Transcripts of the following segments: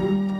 If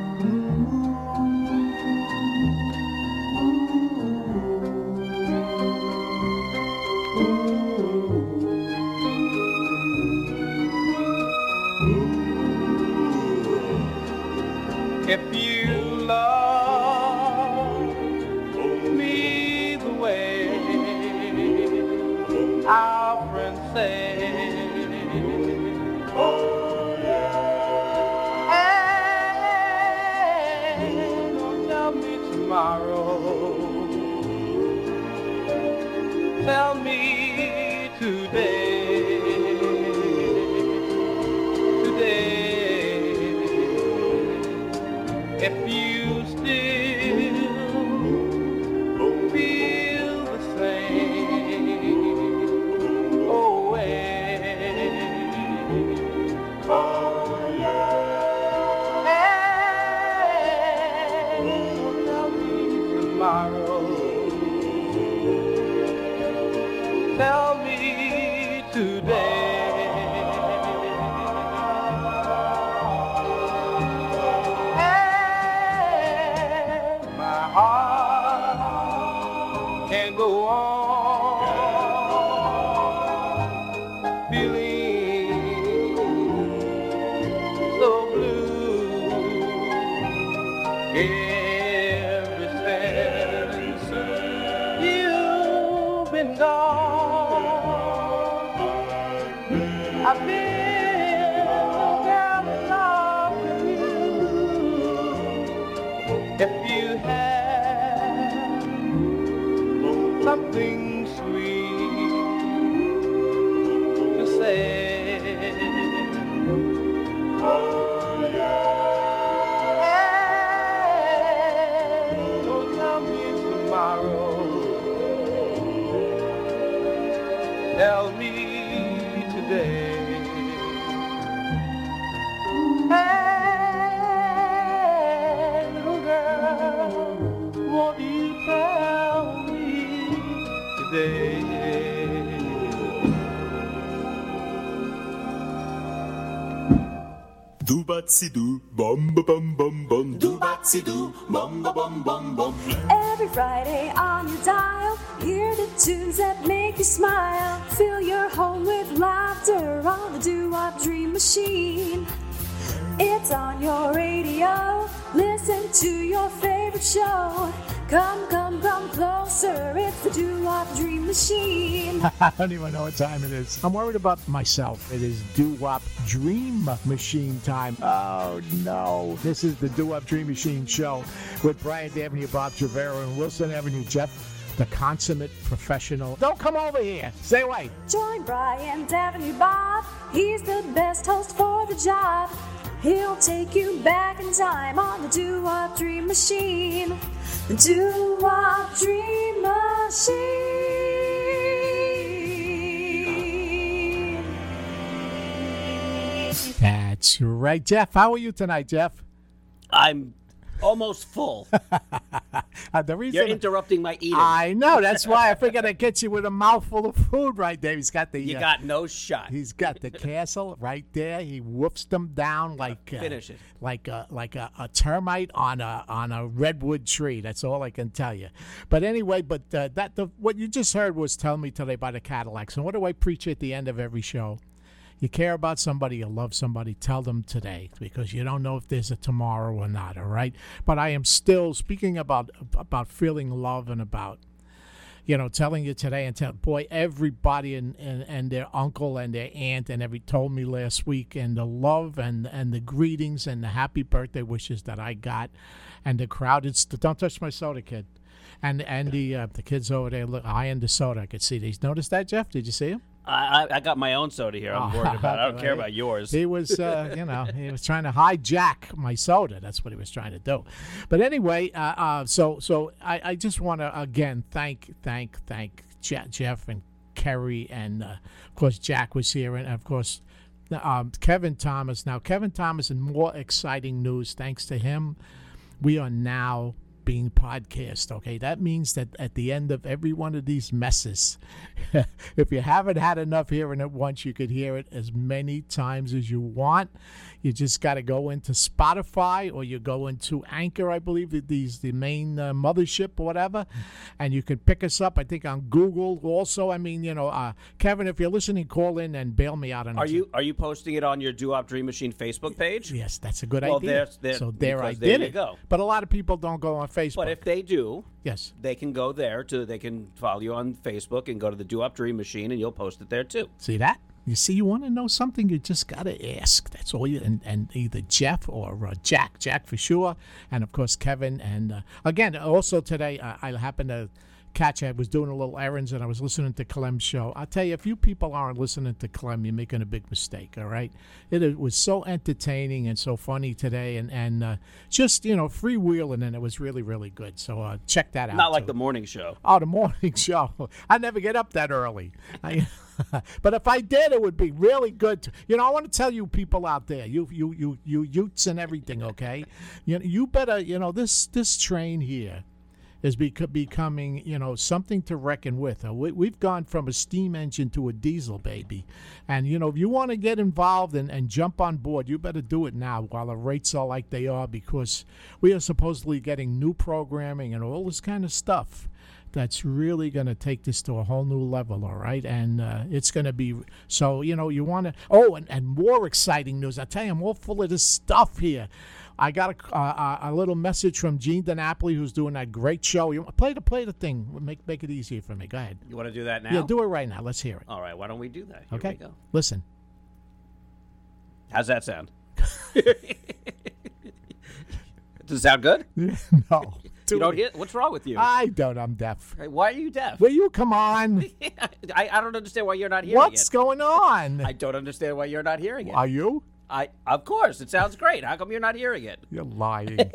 Do do, bum ba bum bum bum. Do bat do, bum ba bum bum bum. Every Friday on your dial, hear the tunes that make you smile. Fill your home with laughter on the Doo Wop Dream Machine. It's on your radio. Listen to your favorite show. Come, come, come closer. It's the Doo Wop Dream Machine. I don't even know what time it is. I'm worried about myself. It is Doo Wop Dream Machine time. Oh no. This is the Doo Wop Dream Machine show with Bryant Avenue, Bob Trevero, and Wilson Avenue, Jeff, the consummate professional. Don't come over here. Stay away. Join Bryant Avenue Bob. He's the best host for the job. He'll take you back in time on the Doo Wop Dream Machine. The Doo Wop Dream Machine. That's right. Jeff, how are you tonight, Jeff? I'm almost full. Uh, the reason You're interrupting my eating. I know. That's why I figured I'd get you with a mouthful of food right there. He's got the. you uh, got no shot. He's got the castle right there. He whoops them down like uh, finish it. like a like a, a termite on a on a redwood tree. That's all I can tell you. But anyway, but uh, that the what you just heard was telling me today by the Cadillacs. And what do I preach at the end of every show? You care about somebody, you love somebody, tell them today because you don't know if there's a tomorrow or not. All right. But I am still speaking about about feeling love and about you know, telling you today and tell boy, everybody and, and, and their uncle and their aunt and every told me last week and the love and and the greetings and the happy birthday wishes that I got and the crowd it's don't touch my soda kid. And and the uh, the kids over there look eyeing the soda. I could see these. Notice that, Jeff? Did you see him? I, I, got my own soda here. I'm worried about. it. I don't care about yours. He was, uh, you know, he was trying to hijack my soda. That's what he was trying to do. But anyway, uh, uh, so so I, I just want to again thank thank thank Je- Jeff and Kerry and uh, of course Jack was here and of course um, Kevin Thomas. Now Kevin Thomas and more exciting news. Thanks to him, we are now being podcast. Okay, that means that at the end of every one of these messes, if you haven't had enough hearing it once, you could hear it as many times as you want. You just got to go into Spotify or you go into Anchor, I believe, these the main uh, mothership or whatever, and you can pick us up. I think on Google also. I mean, you know, uh, Kevin, if you're listening, call in and bail me out on. Are you are you posting it on your Doo Wop Dream Machine Facebook page? Yes, that's a good Well, idea. there's- there- so there I there did you it. go. But a lot of people don't go on Facebook. But if they do, yes, they can go there to they can follow you on Facebook and go to the Doo Wop Dream Machine and you'll post it there too. see that. You see, you want to know something, you just got to ask. That's all you, and, and either Jeff or uh, Jack, Jack for sure, and of course Kevin. And uh, again, also today, uh, I happen to catch, I was doing a little errands and I was listening to Clem's show. I'll tell you, if you people aren't listening to Clem, you're making a big mistake, all right? It, it was so entertaining and so funny today, and, and uh, just, you know, freewheeling, and it was really, really good. So uh, check that out. Not like too. the morning show. Oh, the morning show. I never get up that early. I, but if I did, it would be really good. To, you know, I want to tell you people out there, you you you you Utes and everything. Okay, you you better you know this this train here is bec- becoming you know something to reckon with. Uh, we, we've gone from a steam engine to a diesel baby, and you know if you want to get involved and, and jump on board, you better do it now while the rates are like they are because we are supposedly getting new programming and all this kind of stuff that's really going to take this to a whole new level, all right? And uh, it's going to be so, you know, you want to. Oh, and, and more exciting news. I tell you, I'm all full of this stuff here. I got a, uh, a little message from Gene DiNapoli, who's doing that great show. You play the play the thing. Make make it easier for me. Go ahead. You want to do that now? Yeah, do it right now. Let's hear it. All right, why don't we do that? Here okay. we go. Listen. How's that sound? Does it sound good? no. You don't hear? What's wrong with you? I don't. I'm deaf. Hey, why are you deaf? Will you come on? I, I don't understand why you're not hearing What's it. going on? I don't understand why you're not hearing it. Are you? I of course it sounds great. How come you're not hearing it? You're lying.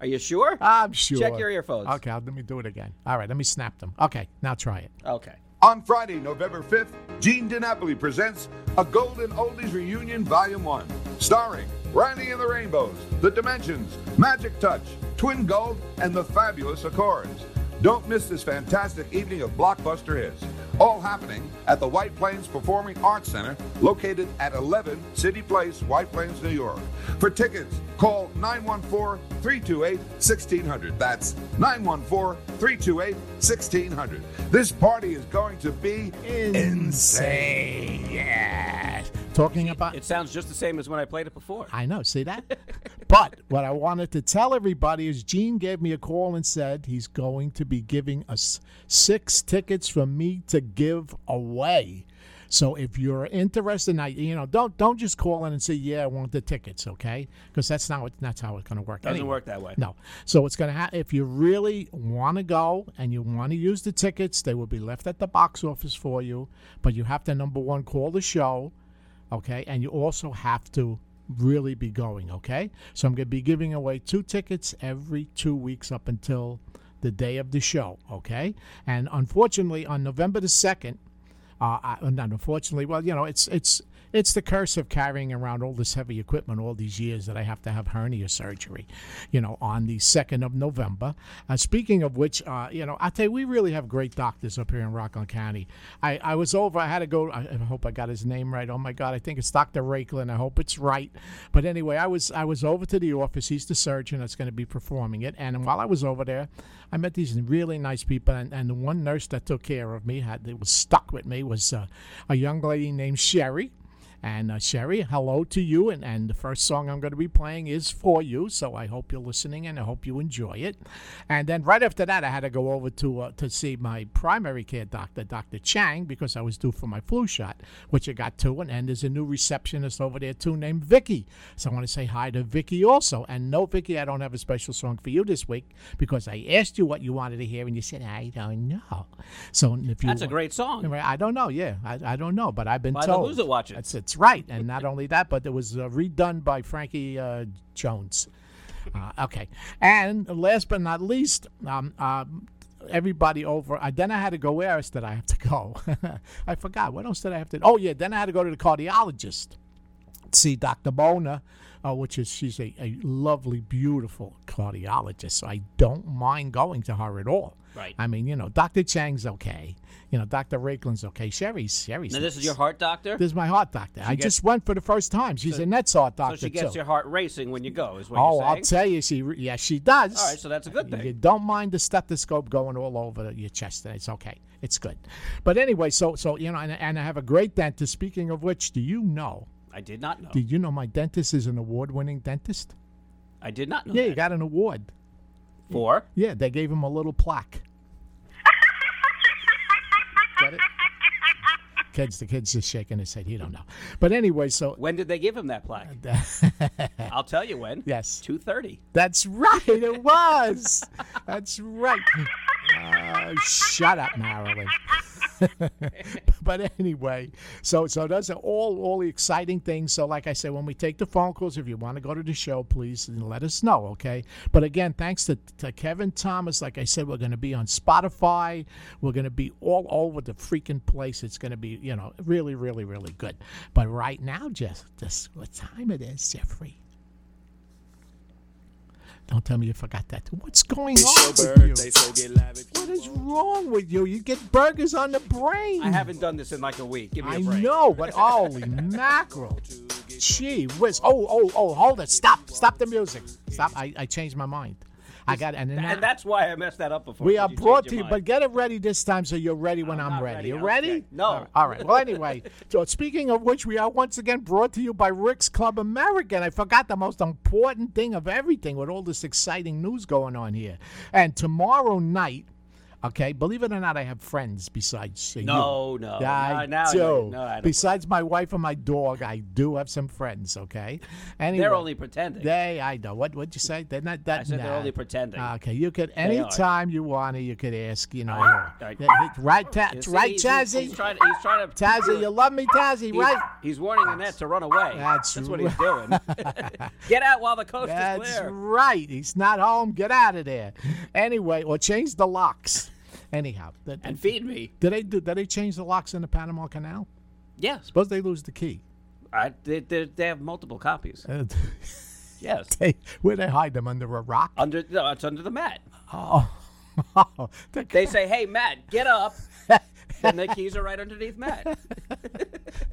Are you sure? I'm sure. Check your earphones. Okay, let me do it again. All right, let me snap them. Okay, now try it. Okay. On Friday, November 5th, Gene DiNapoli presents a Golden Oldies Reunion Volume 1, starring Randy and the Rainbows, The Dimensions, Magic Touch, Twin Gold, and the Fabulous Accords. Don't miss this fantastic evening of blockbuster hits. All happening at the White Plains Performing Arts Center, located at 11 City Place, White Plains, New York. For tickets, call 914 328 1600. That's 914 328 1600. This party is going to be insane. Yes. Talking about. It sounds just the same as when I played it before. I know, see that? but what I wanted to tell everybody is Gene gave me a call and said he's going to be giving us six tickets for me to give away. So if you're interested, now you know, don't don't just call in and say, "Yeah, I want the tickets," okay? Because that's not what that's how it's going to work. Doesn't anyway. work that way. No. So it's going to have if you really want to go and you want to use the tickets, they will be left at the box office for you. But you have to number one call the show, okay, and you also have to really be going, okay? So I'm going to be giving away two tickets every two weeks up until the day of the show, okay? And unfortunately, on November the second, uh, I, not unfortunately, well, you know, it's it's it's the curse of carrying around all this heavy equipment all these years that I have to have hernia surgery, you know, on the second of November. Uh, speaking of which, uh, you know, I tell you, we really have great doctors up here in Rockland County. I, I was over. I had to go. I, hope I got his name right. Oh my God, I think it's Doctor Rakelin. I hope it's right. But anyway, I was I was over to the office. He's the surgeon that's going to be performing it. And while I was over there, I met these really nice people. And, and the one nurse that took care of me had that was stuck with me was uh, a young lady named Sherry. And uh, Sherry, hello to you. And, and the first song I'm going to be playing is for you. So I hope you're listening and I hope you enjoy it. And then right after that, I had to go over to uh, to see my primary care doctor, Dr. Chang, because I was due for my flu shot, which I got to. And, and there's a new receptionist over there too named Vicky. So I want to say hi to Vicky also. And no, Vicky, I don't have a special song for you this week because I asked you what you wanted to hear and you said, I don't know. So if you That's a great song. I don't know. Yeah, I, I don't know, but I've been By the told. Who's It Watchers. That's it's right, and not only that, but it was uh, redone by Frankie uh, Jones. Uh, okay, and last but not least, um, um, everybody over. Uh, then I had to go. Where else did I have to go? I forgot. What else did I have to? Oh yeah, then I had to go to the cardiologist. see Dr. Mona, uh, which is she's a, a lovely, beautiful cardiologist. So I don't mind going to her at all. Right. I mean, you know, Dr. Chang's okay. You know, Dr. Rakelin's okay. Sherry's Sherry's. Now, this is your heart doctor? This is my heart doctor. I gets- just went for the first time. She's a Nets heart doctor. so she gets too. your heart racing when you go, is what oh, I'll tell you, she yeah she does. All right, so that's a good thing. You don't mind the stethoscope going all over your chest, and it's okay. It's good. But anyway, so so you know, and, and I have a great dentist. Speaking of which, do you know? I did not know. Did you know my dentist is an award-winning dentist? I did not know Yeah, he got an award. For? Yeah, they gave him a little plaque. Get it? Kids, the kid's just shaking his head. He don't know. But anyway, so When did they give him that plaque? I'll tell you when. yes, 2.30. that's right. It was. That's right. Uh, shut up, Marilyn. but anyway, so so those are all all the exciting things. So like I said, when we take the phone calls, if you want to go to the show, please let us know, okay? But again, thanks to, to Kevin Thomas. Like I said, we're going to be on Spotify. We're going to be all over the freaking place. It's going to be you know really really really good. But right now, just just what time it is, Jeffrey? Don't tell me you forgot that. What's going on with you? What is wrong with you? You get burgers on the brain. I haven't done this in like a week. Give me I a break. know, but holy mackerel. Gee whiz. Oh, oh, oh, hold it. Stop. Stop the music. Stop. I, I changed my mind. I got and, And that's why I messed that up before. We are brought to you, mind. but get it ready this time so you're ready when I'm, not ready. ready. You Okay. ready? No. All right. All right. Well, anyway, so speaking of which, we are once again brought to you by Rick's Club Americana. I forgot the most important thing of everything with all this exciting news going on here. And tomorrow night, okay, believe it or not, I have friends besides uh, you. No, no. I now I do. know. No, I Besides my wife and my dog, I do have some friends. Okay, anyway, They're only pretending. they. I know. What? What'd you say? They're not that. I said they're only pretending. Okay, you could anytime you want to, you could ask. You know, Right, right. Right, Ta- see, right, he's- Tazzy. He's trying, he's trying to. Tazzy, you love me, Tazzy, He's, right? He's warning Annette to run away. That's what he's doing. Get out while the coast is clear. That's right. He's not home. Get out of there. Anyway, or change the locks. Anyhow, th- And feed me. did they do? Did they change the locks in the Panama Canal? Yes. Suppose they lose the key. I, they, they, they have multiple copies. Uh, Yes. they, where they hide them under a rock? Under no, it's under the mat. Oh, They say, "Hey, Matt, get up." and the keys are right underneath Matt.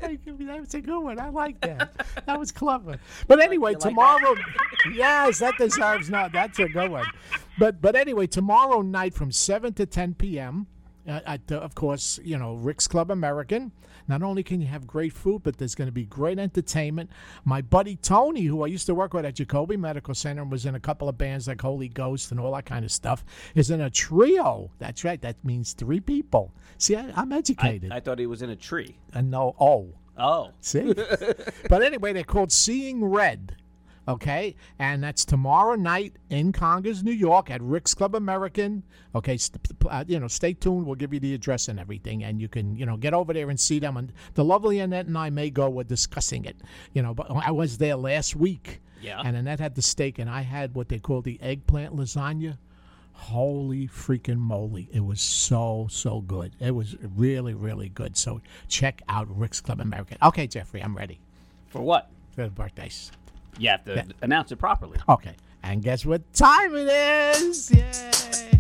Me- That's a good one. I like that. That was clever. But anyway, like that? tomorrow, yes, that deserves not. That's a good one. But but anyway, tomorrow night from seven to ten p.m. Uh, at uh, of course you know Rick's Club Americana. Not only can you have great food, but there's going to be great entertainment. My buddy Tony, who I used to work with at Jacobi Medical Center and was in a couple of bands like Holy Ghost and all that kind of stuff, is in a trio. That's right. That means three people. See, I, I'm I, educated. I thought he was in a tree. and no, oh. Oh, See? but anyway, they're called Seeing Red. Okay? And that's tomorrow night in Congers, New York at Rick's Club Americana. Okay, st- uh, you know, stay tuned. We'll give you the address and everything. And you can, you know, get over there and see them. And the lovely Annette and I may go. We're discussing it. You know, but I was there last week. Yeah. And Annette had the steak, and I had what they call the eggplant lasagna. Holy freaking moly. It was so, so good. It was really, really good. So check out Rick's Club Americana. Okay, Jeffrey, I'm ready for what? for the birthdays. You have to announce it properly. Okay. And guess what time it is? Yay!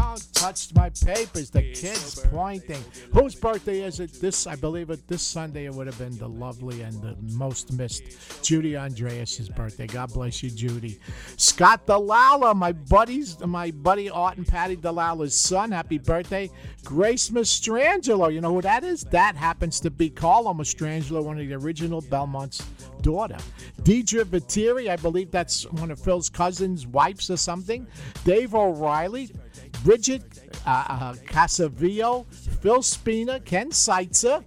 Don't touch my papers. The kid's pointing. Whose birthday is it? This, I believe it, this Sunday it would have been the lovely and the most missed Judy Andreas' birthday. God bless you, Judy. Scott Delala, my buddies, my buddy Art and Patty Delala's son. Happy birthday. Grace Mastrangelo. You know who that is? That happens to be Carlo Mastrangelo, one of the original Belmont's daughter. Deidre Viteri, I believe that's one of Phil's cousins' wives or something. Dave O'Reilly, Bridget uh, uh, Casavillo, Phil Spina, Ken Seitzer.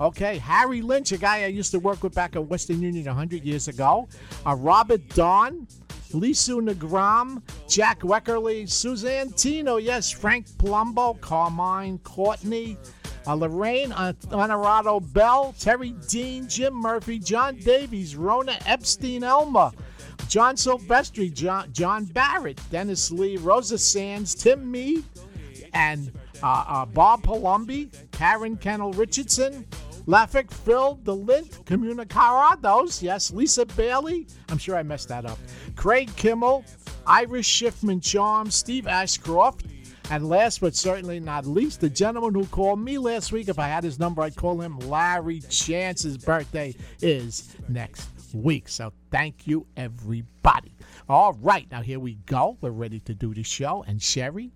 Okay, Harry Lynch, a guy I used to work with back at Western Union 100 years ago. Uh, Robert Don, Lisu Nagram, Jack Weckerly, Suzanne Tino, yes, Frank Plumbo, Carmine Courtney, uh, Lorraine Honorado Bell, Terry Dean, Jim Murphy, John Davies, Rona Epstein Elma, John Silvestri, John, John Barrett, Dennis Lee, Rosa Sands, Tim Mead, and uh, uh, Bob Palumbi, Karen Kennel Richardson, Laffick Phil DeLint Comunicados. Yes, Lisa Bailey. I'm sure I messed that up. Craig Kimmel, Irish Schiffman Charm, Steve Ashcroft. And last but certainly not least, the gentleman who called me last week. If I had his number, I'd call him Larry Chance's birthday is next week. So thank you, everybody. All right, now here we go. We're ready to do the show. And Sherry,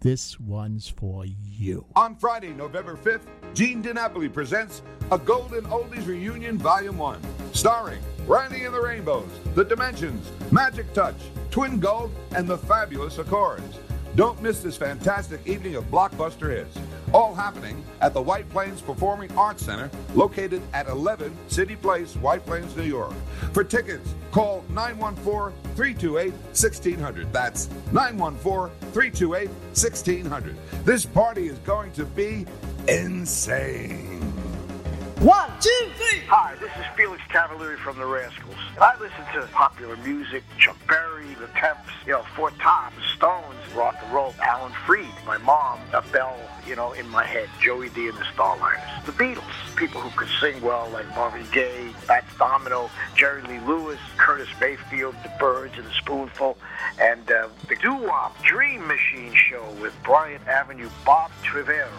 this one's for you. On Friday, November 5th, Gene DiNapoli presents a Golden Oldies Reunion Volume 1, starring Randy and the Rainbows, The Dimensions, Magic Touch, Twin Gold, and the Fabulous Accords. Don't miss this fantastic evening of blockbuster hits. All happening at the White Plains Performing Arts Center, located at 11 City Place, White Plains, New York. For tickets, call 914 328 1600. That's 914 328 1600. This party is going to be insane. One, two, three. Hi, this is Felix Cavaliere from the Rascals. I listen to popular music, Chuck Berry, The Temps, you know, Four Tops, Stones, rock and roll, Alan Freed. My mom, a bell, you know, in my head, Joey Dee and the Starliters. The Beatles, people who could sing well, like Marvin Gaye, Fats Domino, Jerry Lee Lewis, Curtis Mayfield, The Byrds and the Spoonful, and uh, the Doo-Wop Dream Machine Show with Bryant Avenue Bob Trivero.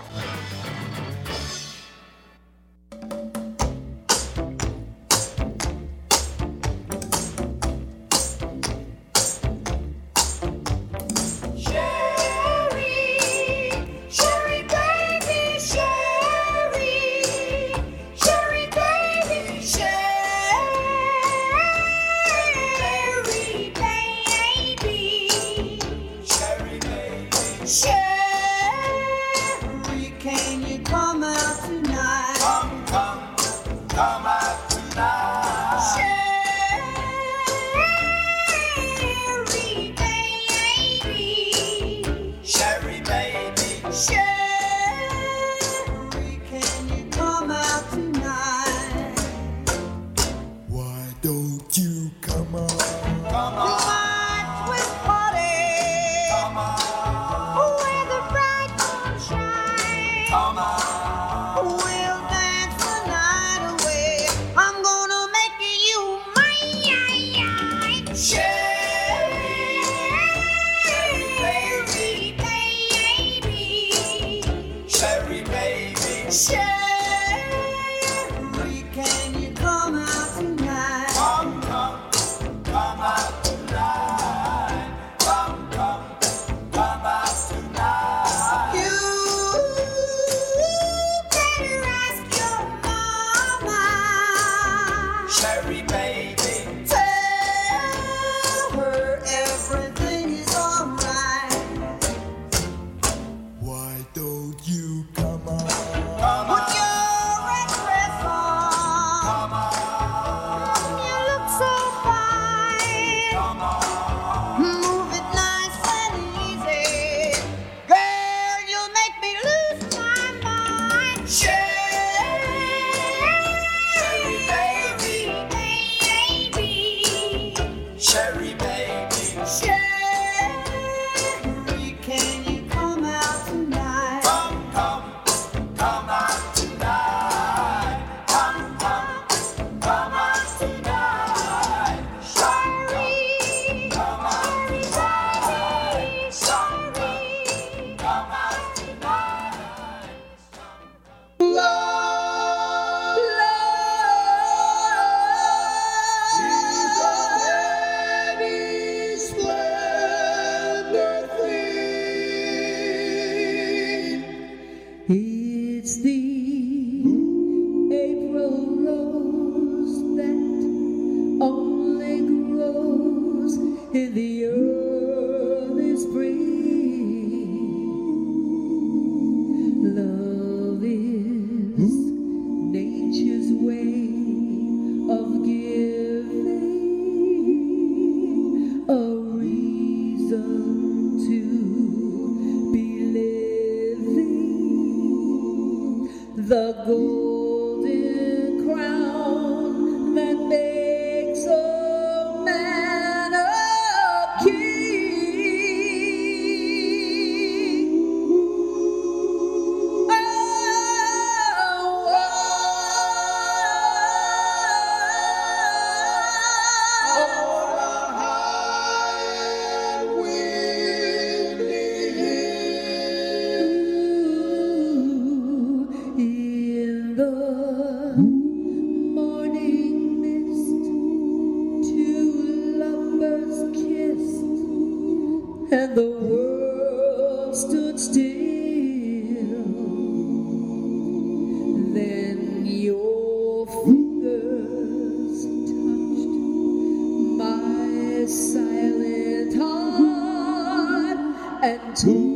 ti.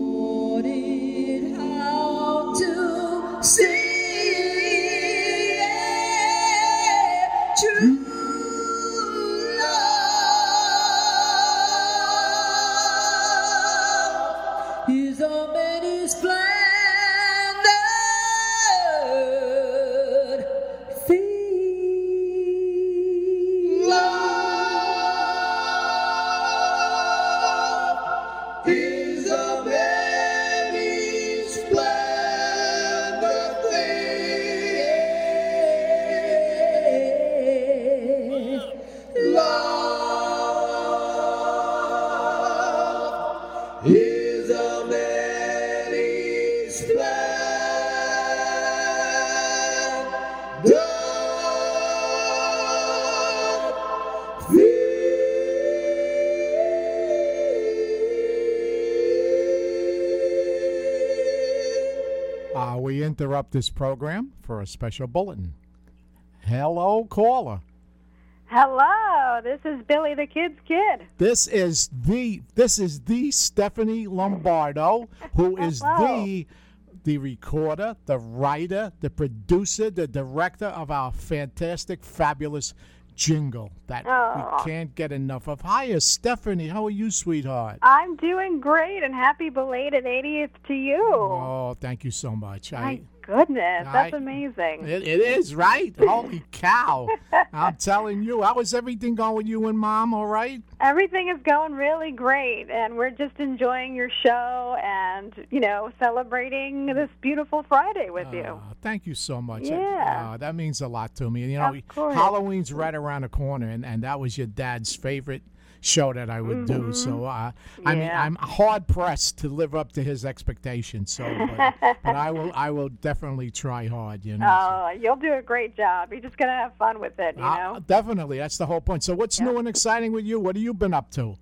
Interrupt this program for a special bulletin. Hello, caller. Hello, this is Billy the Kid's Kid. This is the this is the Stephanie Lombardo, who is the the recorder, the writer, the producer, the director of our fantastic, fabulous jingle that Aw. we can't get enough of. Hiya, Stephanie. How are you, sweetheart? I'm doing great and happy belated 80th to you. Oh, thank you so much. My goodness, that's I- amazing. It, it is right. Holy cow! I'm telling you, how is everything going with you and mom? All right? Everything is going really great, and we're just enjoying your show and, you know, celebrating this beautiful Friday with you. Uh, thank you so much. Yeah. Uh, that means a lot to me. You know. Halloween's right around the corner, and, and that was your dad's favorite show that I would do. So, uh, I mean, Mm-hmm. Yeah. I'm hard pressed to live up to his expectations. So, but, but I will, I will definitely try hard. You know. Oh, you'll do a great job. You're just going to have fun with it, you Uh, know? definitely, that's the whole point. So, what's new and exciting with you? What have you been up to?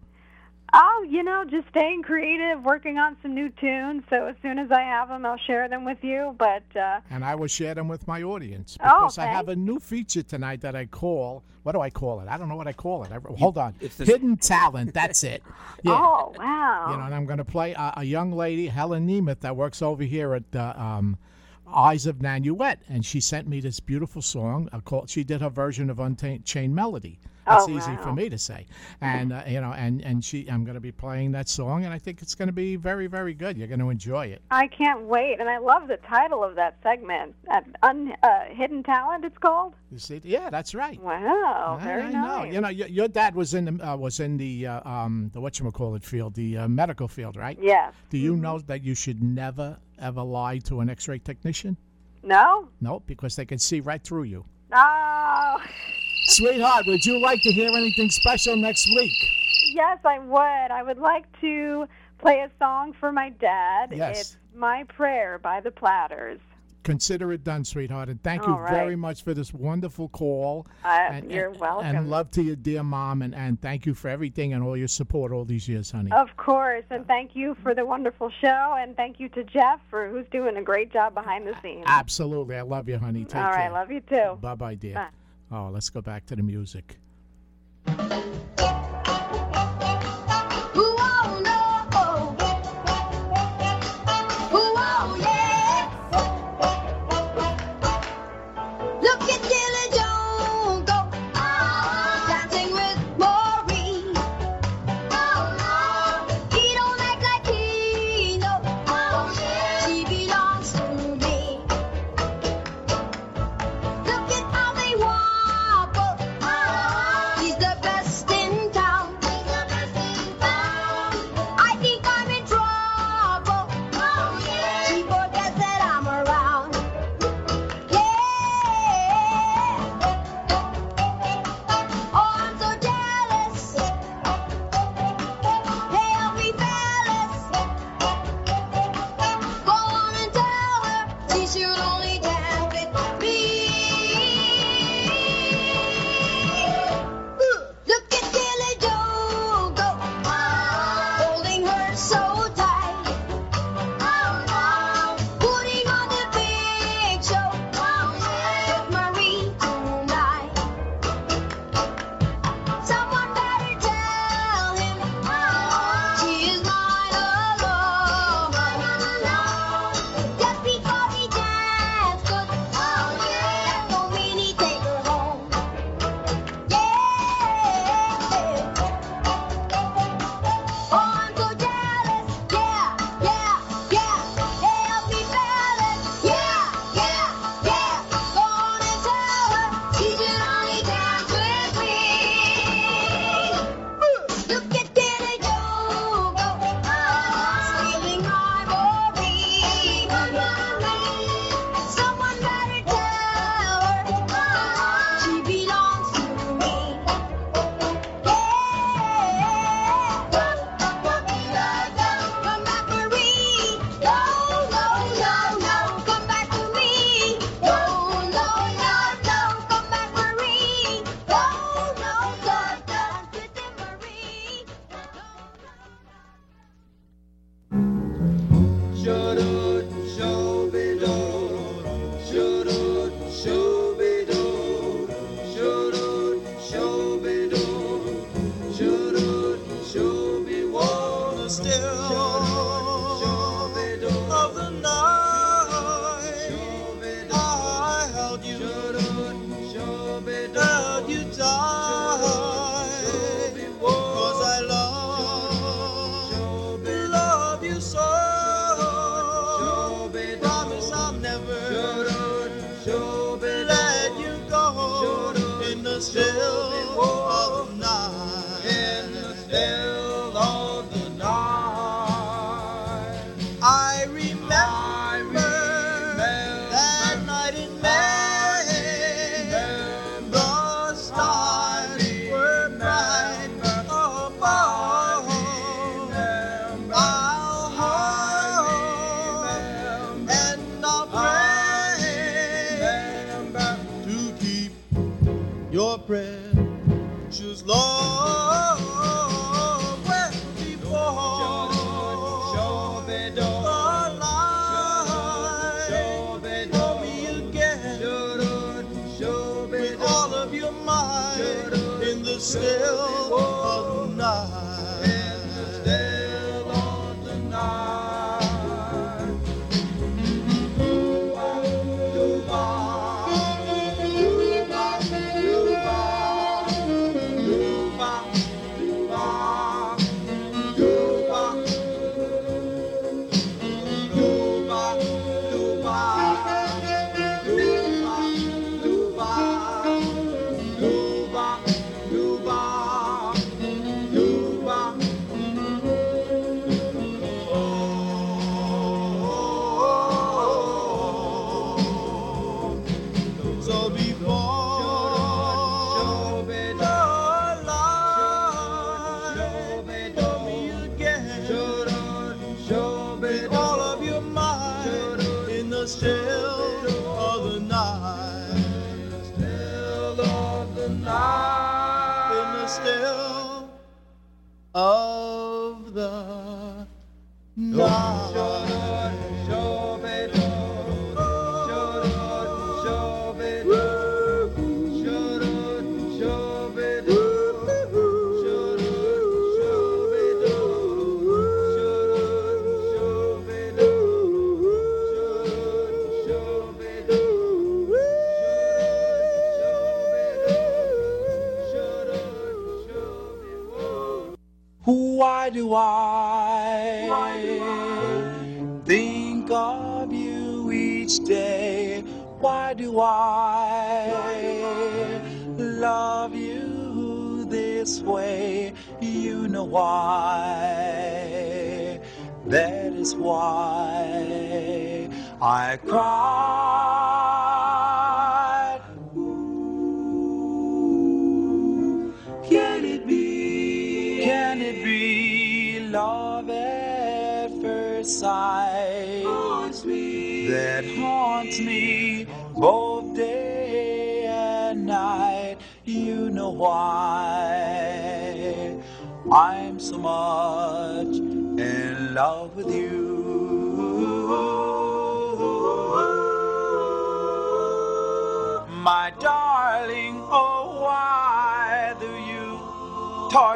Oh, you know, just staying creative, working on some new tunes. So as soon as I have them, I'll share them with you. But uh, and I will share them with my audience Oh, because I have a new feature tonight that I call. What do I call it? I don't know what I call it. I, hold on, it's the- hidden talent. That's it. Yeah. oh wow, You know, and I'm going to play a, a young lady, Helen Nemeth, that works over here at uh, um, Eyes of Nanuet, and she sent me this beautiful song. Uh, called, she did her version of Unchained Melody. That's Oh, easy for me to say, and uh, you know, and and she, I'm going to be playing that song, and I think it's going to be very, very good. You're going to enjoy it. I can't wait, and I love the title of that segment. Uh, un, uh, Hidden talent, it's called. You see, yeah, that's right. Wow, I- very I nice. know. You know, your, your dad was in the uh, was in the uh, um the what call it field, the uh, medical field, right? Yes. Do you know that you should never ever lie to an X-ray technician? No. No, because they can see right through you. Oh, Sweetheart, would you like to hear anything special next week? yes, I would. I would like to play a song for my dad. Yes. It's "My Prayer" by the Platters. Consider it done, sweetheart, and thank you All right. very much for this wonderful call. Uh, and, you're and- welcome. And love to your dear mom, and, and thank you for everything and all your support all these years, honey. Of course, and thank you for the wonderful show, and thank you to Jeff for who's doing a great job behind the scenes. Absolutely, I love you, honey. Take All right, care. love you too. Bye, bye, dear. Bye. Oh, let's go back to the music.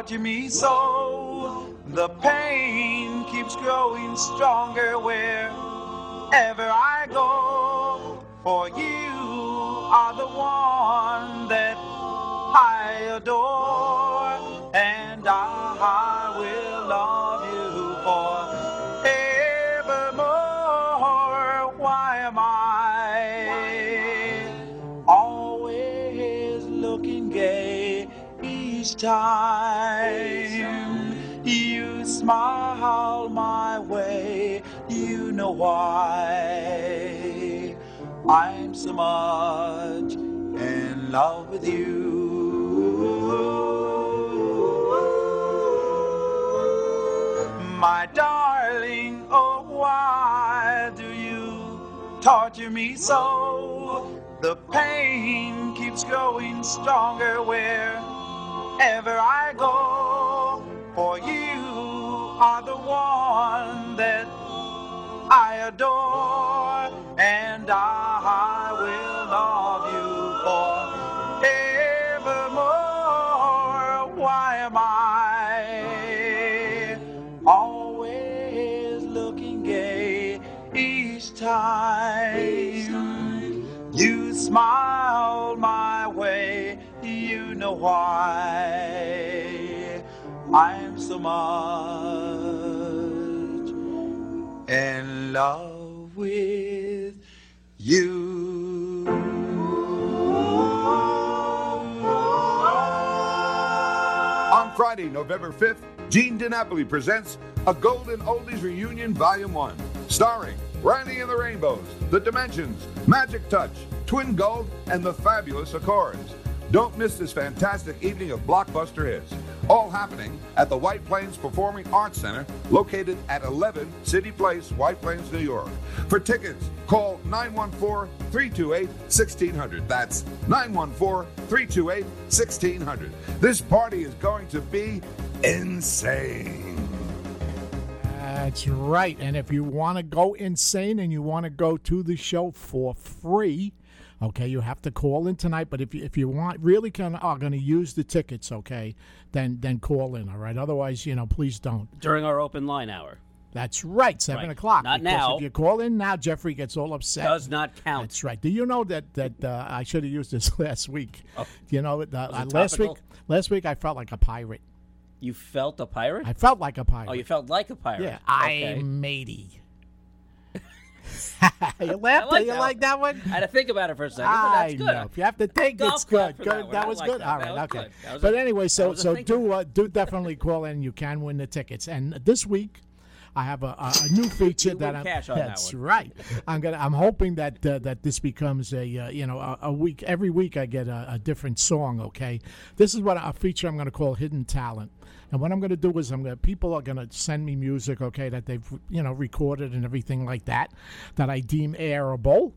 Torture me so? The pain keeps growing stronger wherever I go. For you are the one that I adore, and I time you smile my way? You know why I'm so much in love with you. My darling, oh, why do you torture me so? The pain keeps growing stronger wherever I go. For you are the one that I adore, and I will love you forevermore. Why am I always looking gay each time you smile why I'm so much in love with you. On Friday, November 5th, Gene DiNapoli presents a Golden Oldies Reunion Volume 1, starring Randy and the Rainbows, The Dimensions, Magic Touch, Twin Gold, and the Fabulous Accords. Don't miss this fantastic evening of blockbuster hits. All happening at the White Plains Performing Arts Center, located at 11 City Place, White Plains, New York. For tickets, call 914 328 1600. That's 914 328 1600. This party is going to be insane. That's right. And if you want to go insane and you want to go to the show for free, okay, you have to call in tonight. But if you, if you want really of are going to use the tickets, okay, then then call in. All right. Otherwise, you know, please don't. During our open line hour. That's right, seven Right. o'clock. Not because now. If you call in now, Jeffrey gets all upset. Does not count. That's right. Do you know that that uh, I should have used this last week? Oh. Do you know uh, last week? Last week I felt like a pirate. You felt a pirate? I felt like a pirate. oh, you felt like a pirate. Yeah, Okay. I'm matey. you laughed. like you that like that one? I had to think about it for a second, but I that's good. know. If you have to think, Golf it's good. Good. that. That was like good. that. All That Okay. good. That was But a- anyway, so so do uh, do definitely call in. You can win the tickets. And this week. I have a, a, a new feature that I'm. cash on that that's one. right. I'm gonna. I'm hoping that uh, that this becomes a uh, you know a, a week. Every week I get a, a different song. Okay, this is what a feature I'm going to call hidden talent. And what I'm going to do is I'm going to people are going to send me music, okay, that they've you know recorded and everything like that, that I deem airable.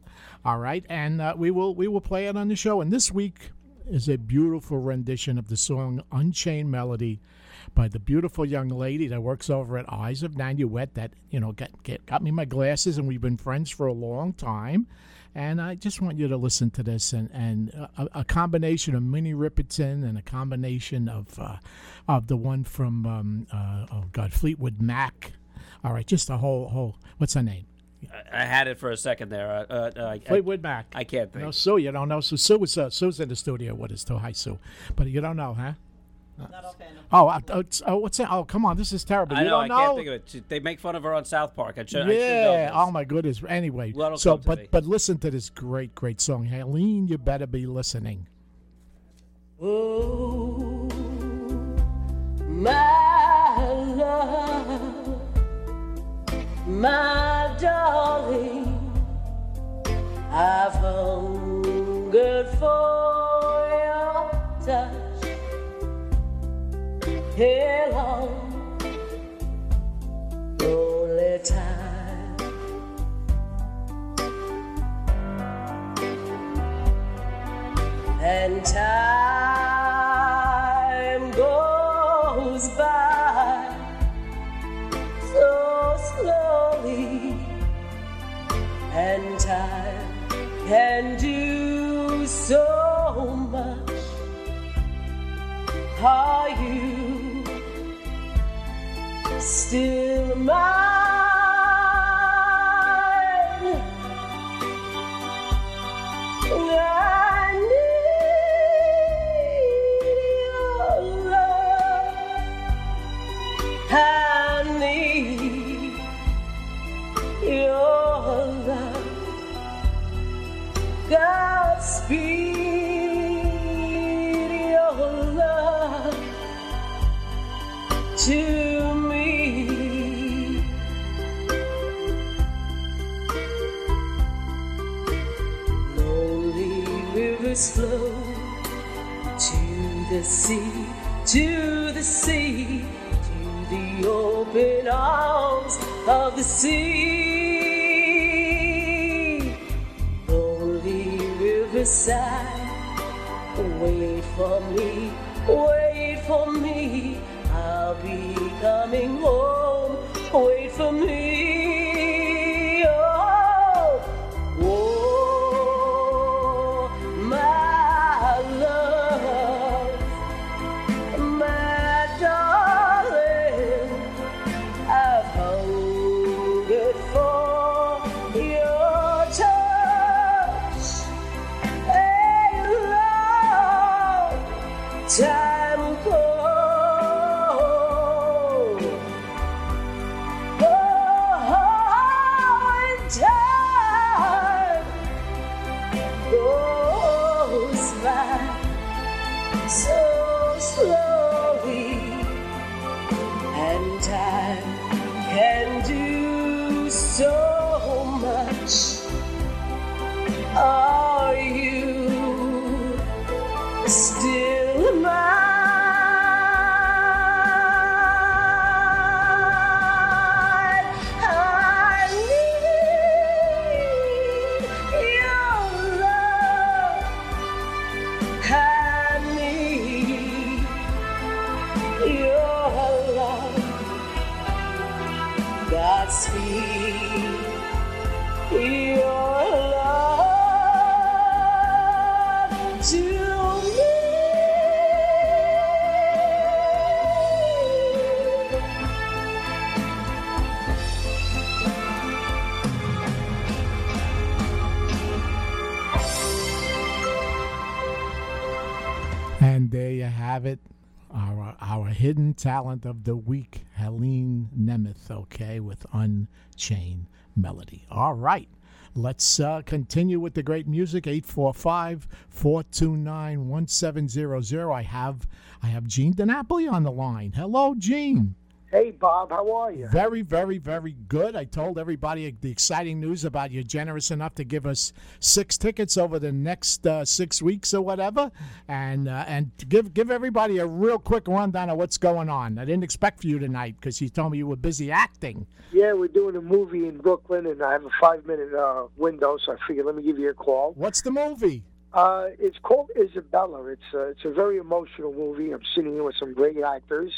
All right, and uh, we will we will play it on the show. And this week is a beautiful rendition of the song Unchained Melody by the beautiful young lady that works over at Eyes of Nanuet that, you know, got, get, got me my glasses and we've been friends for a long time. And I just want you to listen to this and, and a, a combination of Minnie Riperton and a combination of uh, of the one from, um, uh, oh God, Fleetwood Mac. All right, just a whole, whole, what's her name? I had it for a second there. Uh, uh, Fleetwood Mac. I can't think. No, Sue, you don't know. Sue, Sue was, uh, Sue's in the studio with us too. Hi, Sue. But you don't know, huh? Oh, uh, oh, it's- oh, what's that? Oh, come on, this is terrible. I you know. don't I know? can't think of it. They make fun of her on South Park. I should. I should know yeah. this. Oh my goodness. Anyway, That'll so but me. but listen to this great great song, Helene. You better be listening. Oh, my love, my darling, I've hungered for your touch. Here long, lonely time. and time goes by so slowly, and time can do so much. Are you still mine? The sea, to the sea, to the open arms of the sea. Lonely riverside, wait for me, wait for me. I'll be coming home, wait for me. Of the week, Helene Nemeth, okay, with Unchained Melody. All right. Let's uh, continue with the great music. 845 429 1700. I have I have Gene DiNapoli on the line. Hello, Gene. Hey, Bob, how are you? Very, very, very good. I told everybody the exciting news about you generous enough to give us six tickets over the next uh, six weeks or whatever, and uh, and give give everybody a real quick rundown of what's going on. I didn't expect for you tonight because you told me you were busy acting. Yeah, we're doing a movie in Brooklyn, and I have a five minute uh, window, so I figured let me give you a call. What's the movie? Uh, it's called Isabella. It's uh, it's a very emotional movie. I'm sitting here with some great actors,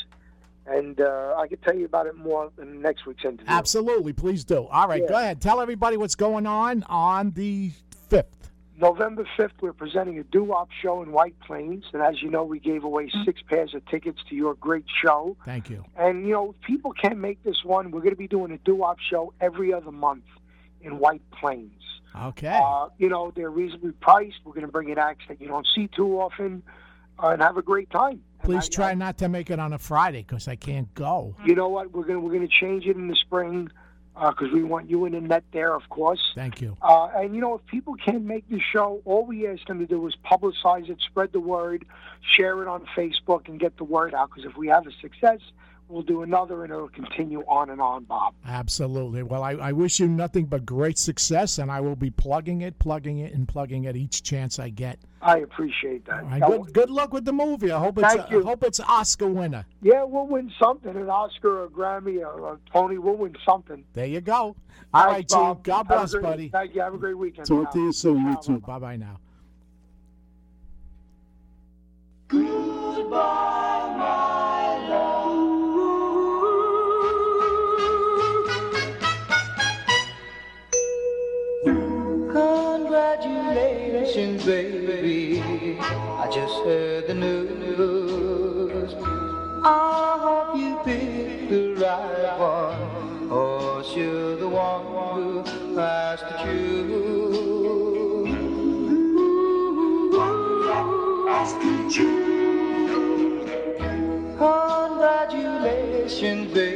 and uh, I can tell you about it more in next week's interview. Absolutely, please do. All right, Yeah. go ahead. Tell everybody what's going on on the fifth. November 5th, we're presenting a doo-wop show in White Plains, and as you know, we gave away six pairs of tickets to your great show. Thank you. And, you know, if people can't make this one, we're going to be doing a doo-wop show every other month in White Plains. Okay. Uh, you know, they're reasonably priced. We're going to bring in acts that you don't see too often uh, and have a great time. Please try not to make it on a Friday because I can't go. You know what? We're going to we're to change it in the spring because we want you and Annette there, of course. Thank you. Uh, and you know, if people can't make the show, all we ask them to do is publicize it, spread the word, share it on Facebook, and get the word out. Because if we have a success, we'll do another, and it'll continue on and on, Bob. Absolutely. Well, I, I wish you nothing but great success, and I will be plugging it, plugging it, and plugging it each chance I get. I appreciate that. All right, Now, good, good luck with the movie. I hope it's Thank a, you. I hope it's Oscar winner. Yeah, we'll win something, an Oscar, or a Grammy, or a Tony. We'll win something. There you go. All right, Gene. Bob. God Have bless, great- buddy. Thank you. Have a great weekend. Talk to you soon. You too. Bye bye now. Congratulations, baby. I just heard the news. I hope you picked the right one. Oh, or you're the one who has to choose. Congratulations, baby.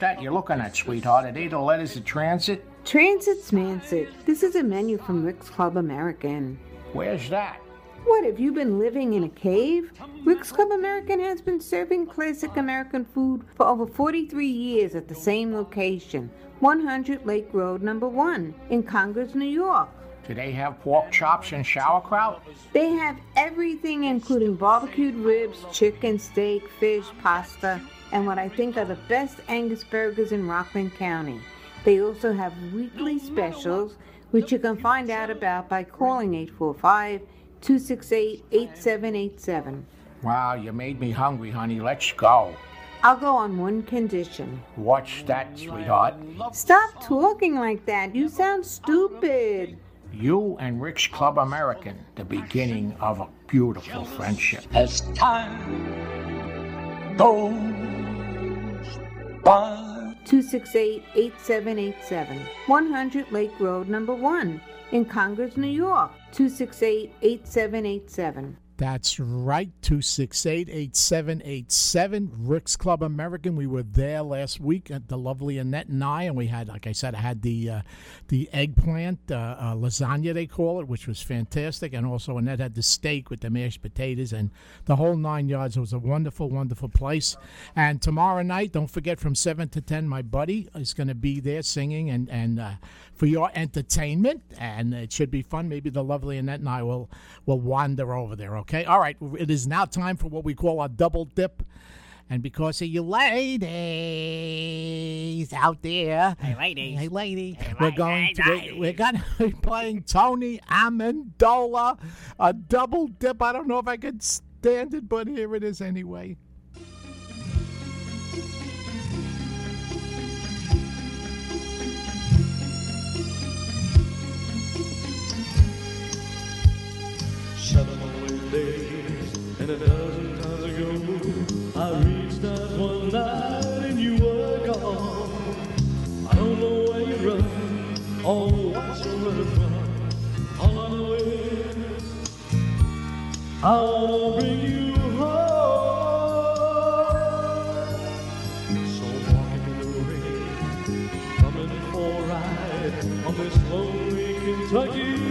That you're looking at, sweetheart? Are they the letters of transit? Transit's Mansit. This is a menu from Rick's Club Americana. Where's that? What, have you been living in a cave? Rick's Club Americana has been serving classic American food for over 43 years at the same location, 100 Lake Road, number 1, in Congers, New York. Do they have pork chops and sauerkraut? They have everything, including barbecued ribs, chicken, steak, fish, pasta, and what I think are the best Angus burgers in Rockland County. They also have weekly specials, which you can find out about by calling 845 268 8787. Wow, you made me hungry, honey. Let's go. I'll go on one condition. Watch that, sweetheart? Stop talking like that. You sound stupid. You and Rick's Club Americana, the beginning of a beautiful friendship. As time goes by. 268 8787. 100 Lake Road, number 1, in Congers, New York. 268 8787. That's right, 268 8787. Rick's Club Americana. We were there last week at the lovely Annette and I, and we had, like I said, I had the uh, the eggplant uh, uh, lasagna, they call it, which was fantastic. And also, Annette had the steak with the mashed potatoes and the whole nine yards. It was a wonderful, wonderful place. And tomorrow night, don't forget from 7 to 10, my buddy is going to be there singing and, and uh, for your entertainment. And it should be fun. Maybe the lovely Annette and I will, will wander over there, okay? All right, it is now time for what we call our double dip. And because of you ladies out there, Hey, ladies. hey lady, Hey, we're going to we're, we're gonna be playing Tony Amendola, a double dip. I don't know if I could stand it, but here it is anyway. A dozen times ago, I reached out one night and you were gone. I don't know where you run or what you're running from. All I know I wanna bring you home. So walking in the rain, coming for a ride on this lonely Kentucky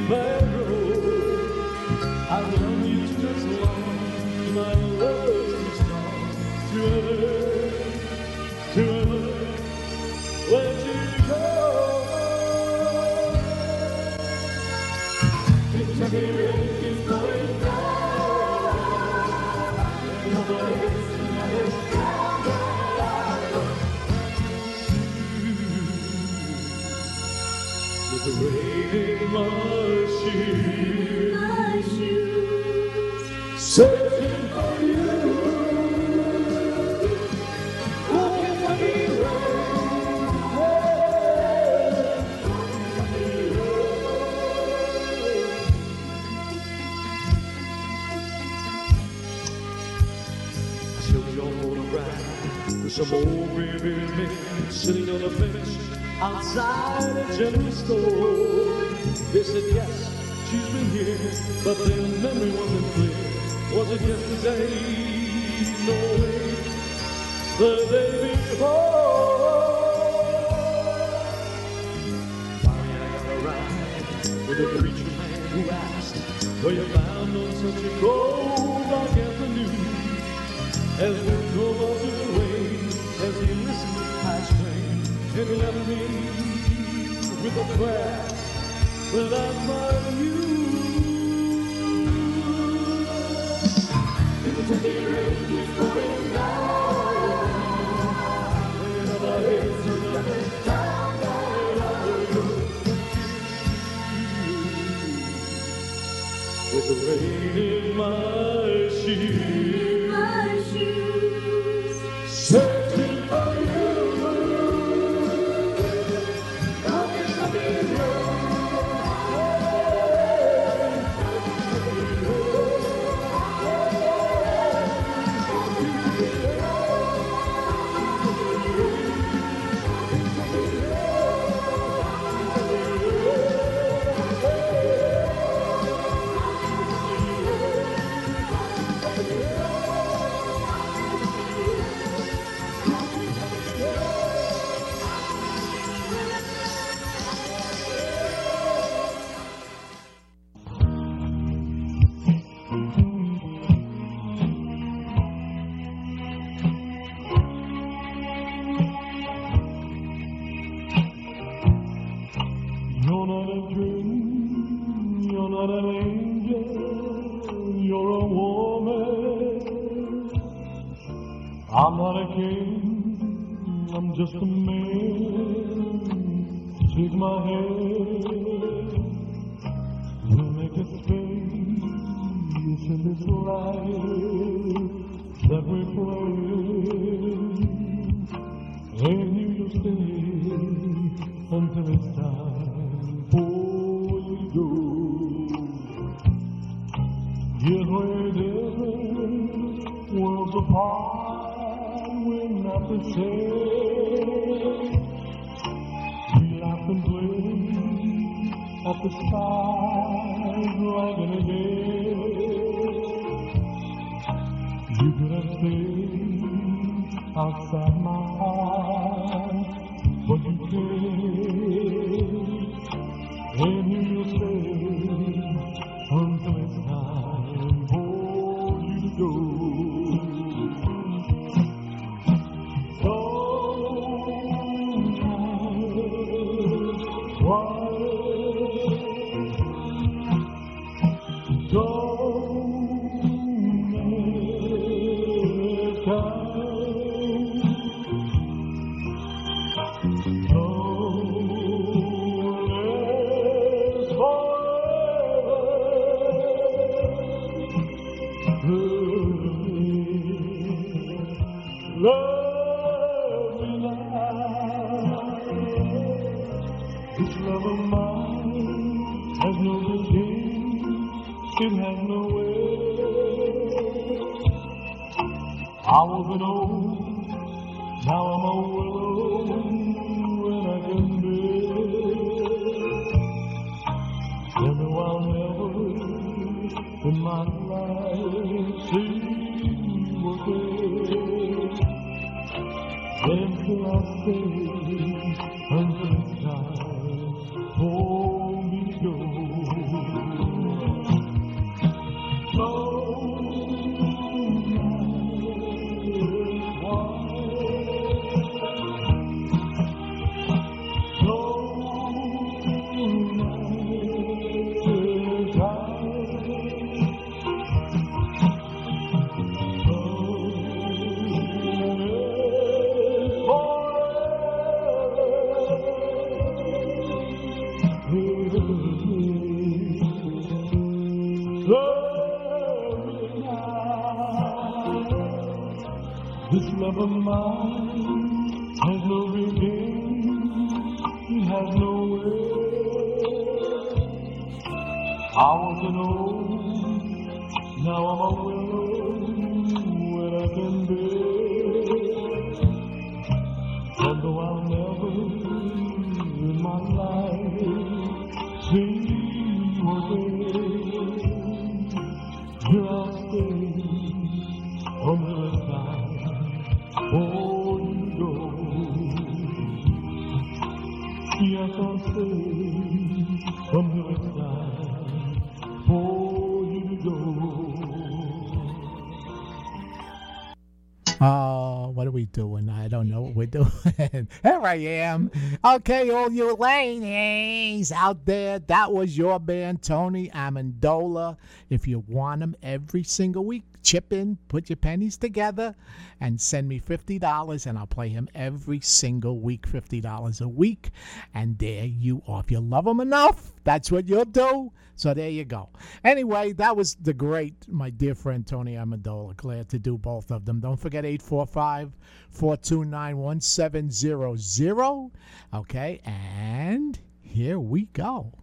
I am. Okay, all you ladies out there, that was your band, Tony Amendola. If you want them every single week, chip in, put your pennies together, and send me $50, and I'll play him every single week, $50 a week. And there you are. If you love him enough, that's what you'll do. So there you go. Anyway, that was the great, my dear friend Tony Amendola. Glad to do both of them. Don't forget 845 429 1700. Okay, and here we go.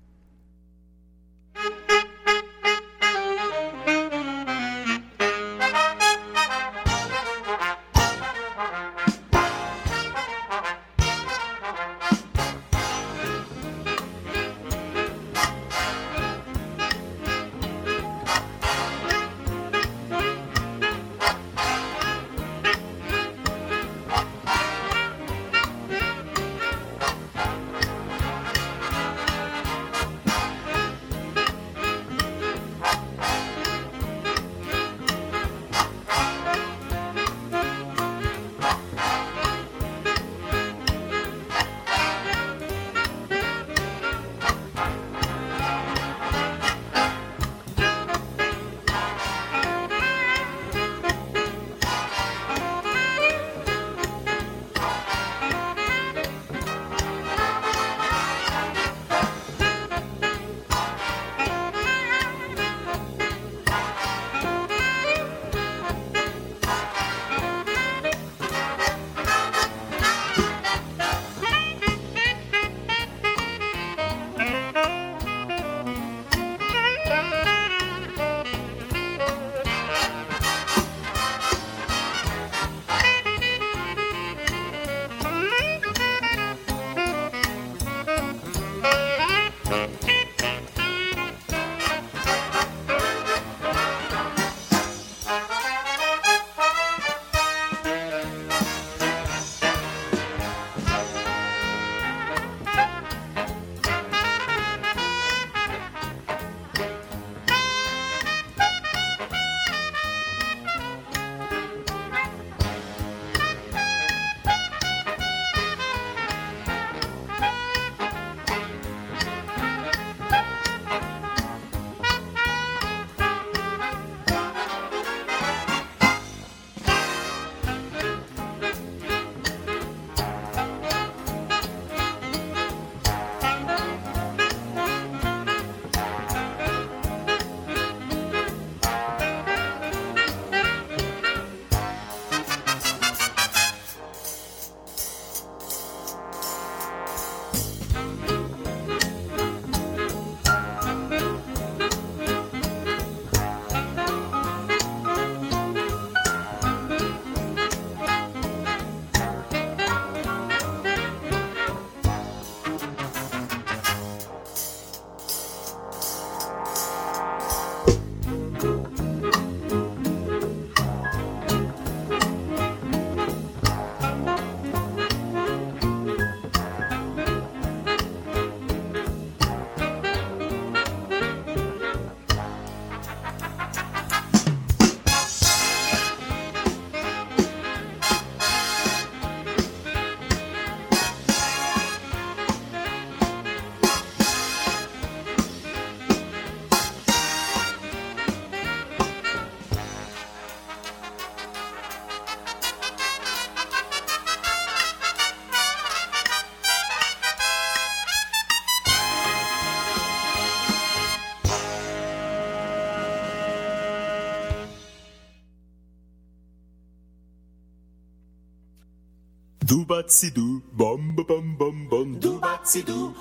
Ba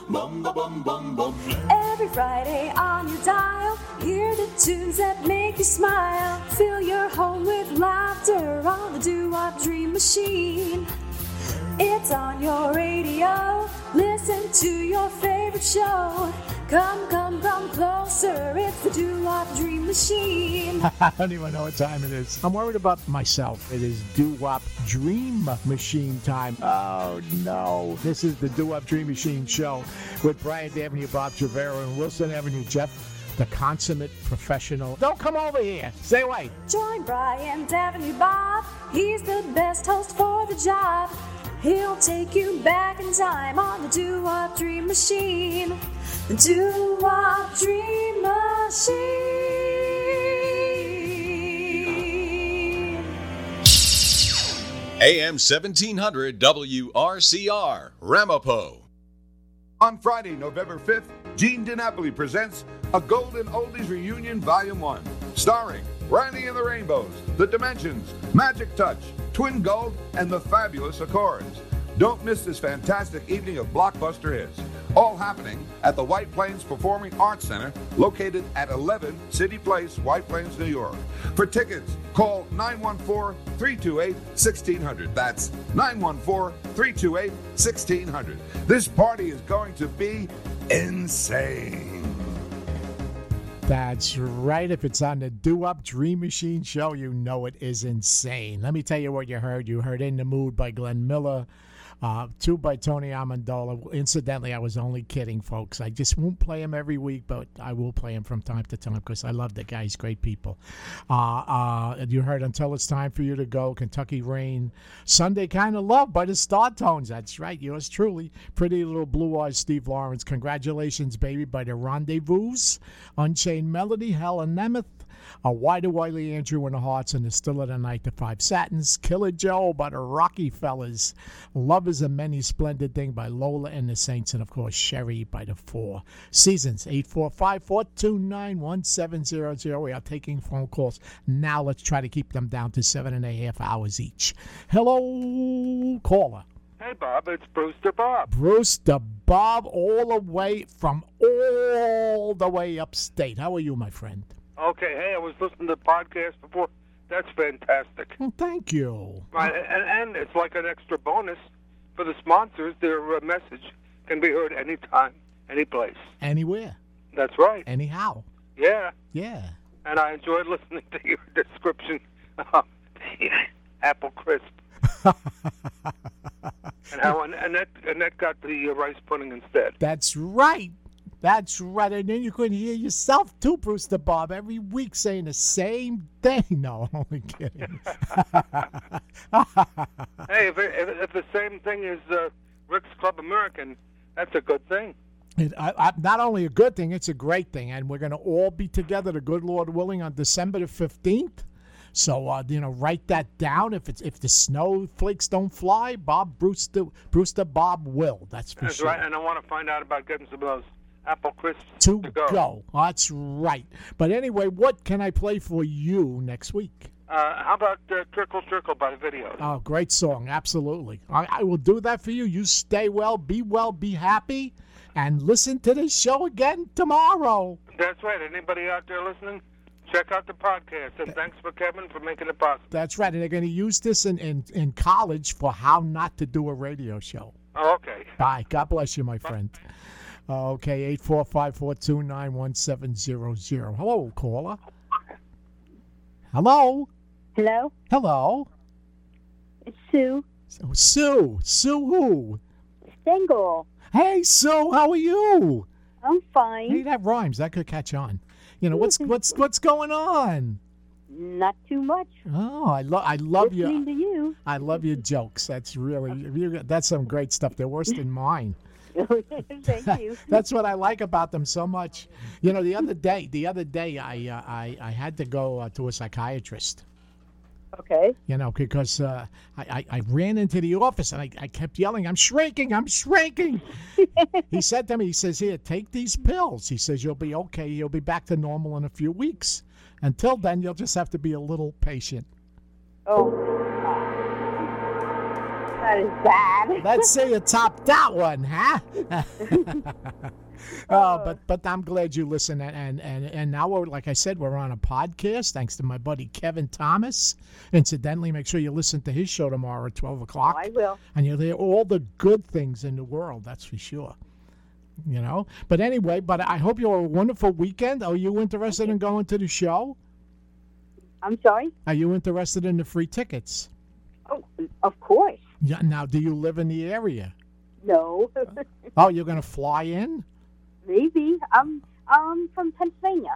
bum bum bum. Every Friday on your dial, hear the tunes that make you smile. Fill your home with laughter on the doo-wop dream machine. It's on your radio. Listen to your favorite show. Come, come, come closer. It's the doo-wop dream machine. I don't even know what time it is. I'm worried about myself. It is Doo Wop Dream Machine time. Oh no. This is the Doo Wop Dream Machine show with Bryant Avenue, Bob Trevero, and Wilson Avenue Jeff, the consummate professional. Don't come over here. Stay away. Join Bryant Avenue Bob. He's the best host for the job. He'll take you back in time on the doo-wop dream machine. The doo-wop dream machine. AM 1700 WRCR, Ramapo. On Friday, November 5th, Gene DiNapoli presents a Golden Oldies Reunion Volume 1, starring Randy and the Rainbows, The Dimensions, Magic Touch, Twin Gold, and the Fabulous Accords. Don't miss this fantastic evening of blockbuster hits. All happening at the White Plains Performing Arts Center, located at 11 City Place, White Plains, New York. For tickets, call 914 328 1600. That's 914 328 1600. This party is going to be insane. That's right. If it's on the Doo Wop Dream Machine show, you know it is insane. Let me tell you what you heard. You heard In the Mood by Glenn Miller. Uh, two by Tony Amendola. Incidentally, I was only kidding, folks. I just won't play him every week, but I will play him from time to time because I love the guy. He's great people. Uh, uh, you heard Until It's Time for You to Go, Kentucky Rain, Sunday Kind of Love by the Star Tones. That's right, yours truly. Pretty Little Blue Eyes, Steve Lawrence. Congratulations, baby, by the Rendezvous, Unchained Melody, Helen Nemeth. A Wide Wiley Andrew and the Hearts and the Still of the Night, the Five Satins, Killer Joe by the Rocky Fellers, Love is a Many Splendid Thing by Lola and the Saints, and of course Sherry by the Four Seasons. 845 429 1700. We are taking phone calls. Now let's try to keep them down to seven and a half hours each. Hello, caller. Hey, Bob, it's Brewster Bob. Brewster Bob, all the way from all the way upstate. How are you, my friend? Okay, hey, I was listening to the podcast before. That's fantastic. Well, thank you. Right, and, and it's like an extra bonus for the sponsors. Their uh, message can be heard anytime, any place. Anywhere. That's right. Anyhow. Yeah, Yeah. and I enjoyed listening to your description of the apple crisp. and how Annette, Annette got the uh, rice pudding instead. That's right. That's right. And then you could hear yourself too, Brewster Bob, every week saying the same thing. No, I'm only kidding. hey, if, if, if the same thing is uh, Rick's Club Americana, that's a good thing. It, I, I, not only a good thing, it's a great thing. And we're going to all be together, the good Lord willing, on December the 15th. So, uh, you know, write that down. If it's if the snowflakes don't fly, Bob Brewster, Brewster Bob will. That's for sure. That's sure. right, and I want to find out about getting some of those apple crisp to to go. go. That's right. But anyway, what can I play for you next week? Uh, how about uh, Trickle Trickle by Video? Oh, great song. Absolutely. I, I will do that for you. You stay well, be well, be happy, and listen to this show again tomorrow. That's right. Anybody out there listening? Check out the podcast. And thanks for Kevin for making it possible. That's right. And they're going to use this in, in, in college for how not to do a radio show. Oh, okay. Bye. God bless you, my friend. Uh, okay, 845 429 1700. Hello, caller. Hello. Hello, Hello. it's Sue Oh, Sue. Sue who? Stengel. Hey, Sue, how are you? I'm fine. Hey, that rhymes. That could catch on. You know what's what's what's going on? Not too much. Oh, I love I love Listening you. to you. I love your jokes. That's really you, that's some great stuff. They're worse than mine. Thank you. That's what I like about them so much. You know, the other day, the other day, I uh, I I had to go uh, to a psychiatrist. Okay. You know, because uh, I, I I ran into the office and I, I kept yelling, "I'm shrinking! I'm shrinking!" he said to me, he says, "Here, take these pills." He says, "You'll be okay. You'll be back to normal in a few weeks. Until then, you'll just have to be a little patient." Oh. That is bad. Let's see you top that one, huh? Oh, oh, but but I'm glad you listened, and and and, now we're like I said, we're on a podcast thanks to my buddy Kevin Thomas. Incidentally, make sure you listen to his show tomorrow at twelve o'clock. Oh, I will. and you'll hear all the good things in the world. That's for sure. You know, but anyway, but I hope you have a wonderful weekend. Are you interested in going to the show? I'm sorry. Are you interested in the free tickets? Oh, of course. Yeah. Now, do you live in the area? No. Oh, you're going to fly in? Maybe. I'm um from Pennsylvania.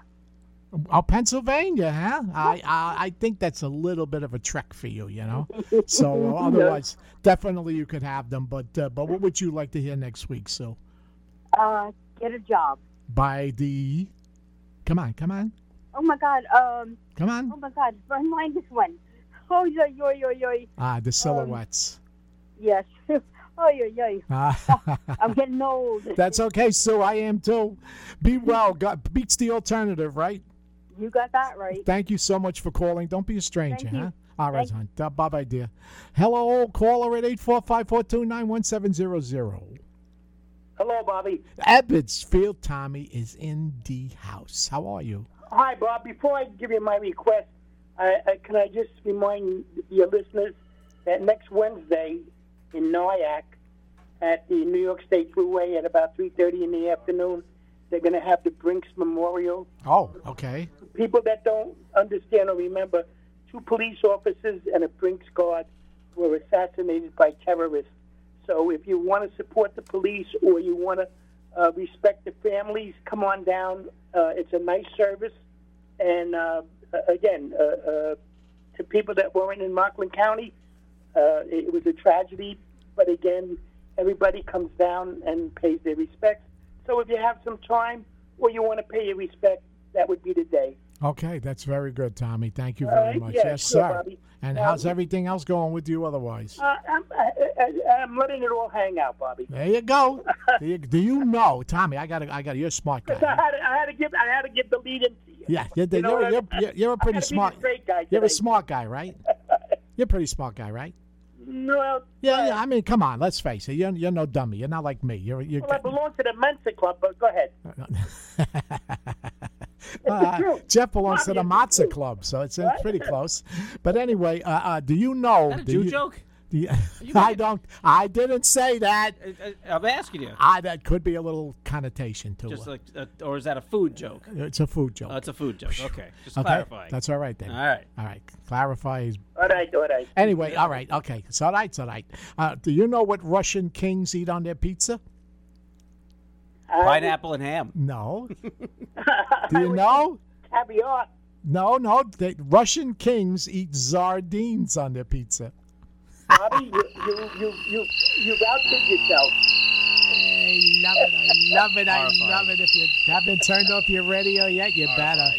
Oh, Pennsylvania, huh? I, I I think that's a little bit of a trek for you, you know. So uh, otherwise, definitely you could have them. But uh, but what would you like to hear next week? So Uh, get a job. by the, come on, come on, Oh my God. Um. come on. Oh my God. My mind is one. Oh yo yo yo yo. Ah, the silhouettes. Yes. oh yeah, yeah. Ah. I'm getting old. That's okay, Sue. I am too. Be well. God beats the alternative, right? You got that right. Thank you so much for calling. Don't be a stranger, Thank you. huh? All right, Thank- hon. Bye bye, dear. Hello, caller at 845 429 1700. Hello, Bobby. Abbotsfield Tommy is in the house. How are you? Hi, Bob. Before I give you my request, I, I, can I just remind your listeners that next Wednesday in Nyack at the New York State Thruway at about 3.30 in the afternoon, they're going to have the Brinks Memorial. Oh, okay. People that don't understand or remember, two police officers and a Brinks guard were assassinated by terrorists. So if you want to support the police or you want to uh, respect the families, come on down. Uh, it's a nice service. And uh, again, uh, uh, to people that weren't in Rockland County, uh, it was a tragedy. But again, everybody comes down and pays their respects. So if you have some time or you want to pay your respect, that would be the day. Okay, that's very good, Tommy. Thank you very right, much. yeah, yes, sure, sir. Bobby. And Um, how's everything else going with you otherwise? Uh, I'm, I, I'm letting it all hang out, Bobby. There you go. do, you, do you know, Tommy? I got, I got. You're a smart Because I guy. had, to, I had to give, I had to give the lead in. Yeah, you're, You know you're, you're, you're, a pretty gotta be the smart. guy You're a smart guy, right? You're a pretty smart guy, right? Well, Yeah, yeah. I mean, come on. Let's face it. You're, you're no dummy. You're not like me. You're, you're. well, I belong to the Mensa Club, but go ahead. Uh. Jeff belongs to the Bobby, Matzah Club, so it's, it's pretty close. But anyway, uh, uh, do you know? that a do Jew you- joke? Do you- I don't. I didn't say that. I'm asking you. I, that could be a little connotation to Just it. like, uh, or is that a food joke? It's a food joke. Oh, it's a food joke. Okay, just okay, clarifying. that's all right then. All right. all right. Clarify is All right, all right. anyway. All right, okay. It's all right. It's all right. Uh, do you know what Russian kings eat on their pizza? Pineapple and ham. No. do you know? Caviar. No, no. They, Russian kings eat sardines on their pizza. Bobby, you, you, you, you, you've outdid yourself. I love it. I love it. I love it. If you haven't turned off your radio yet, you better.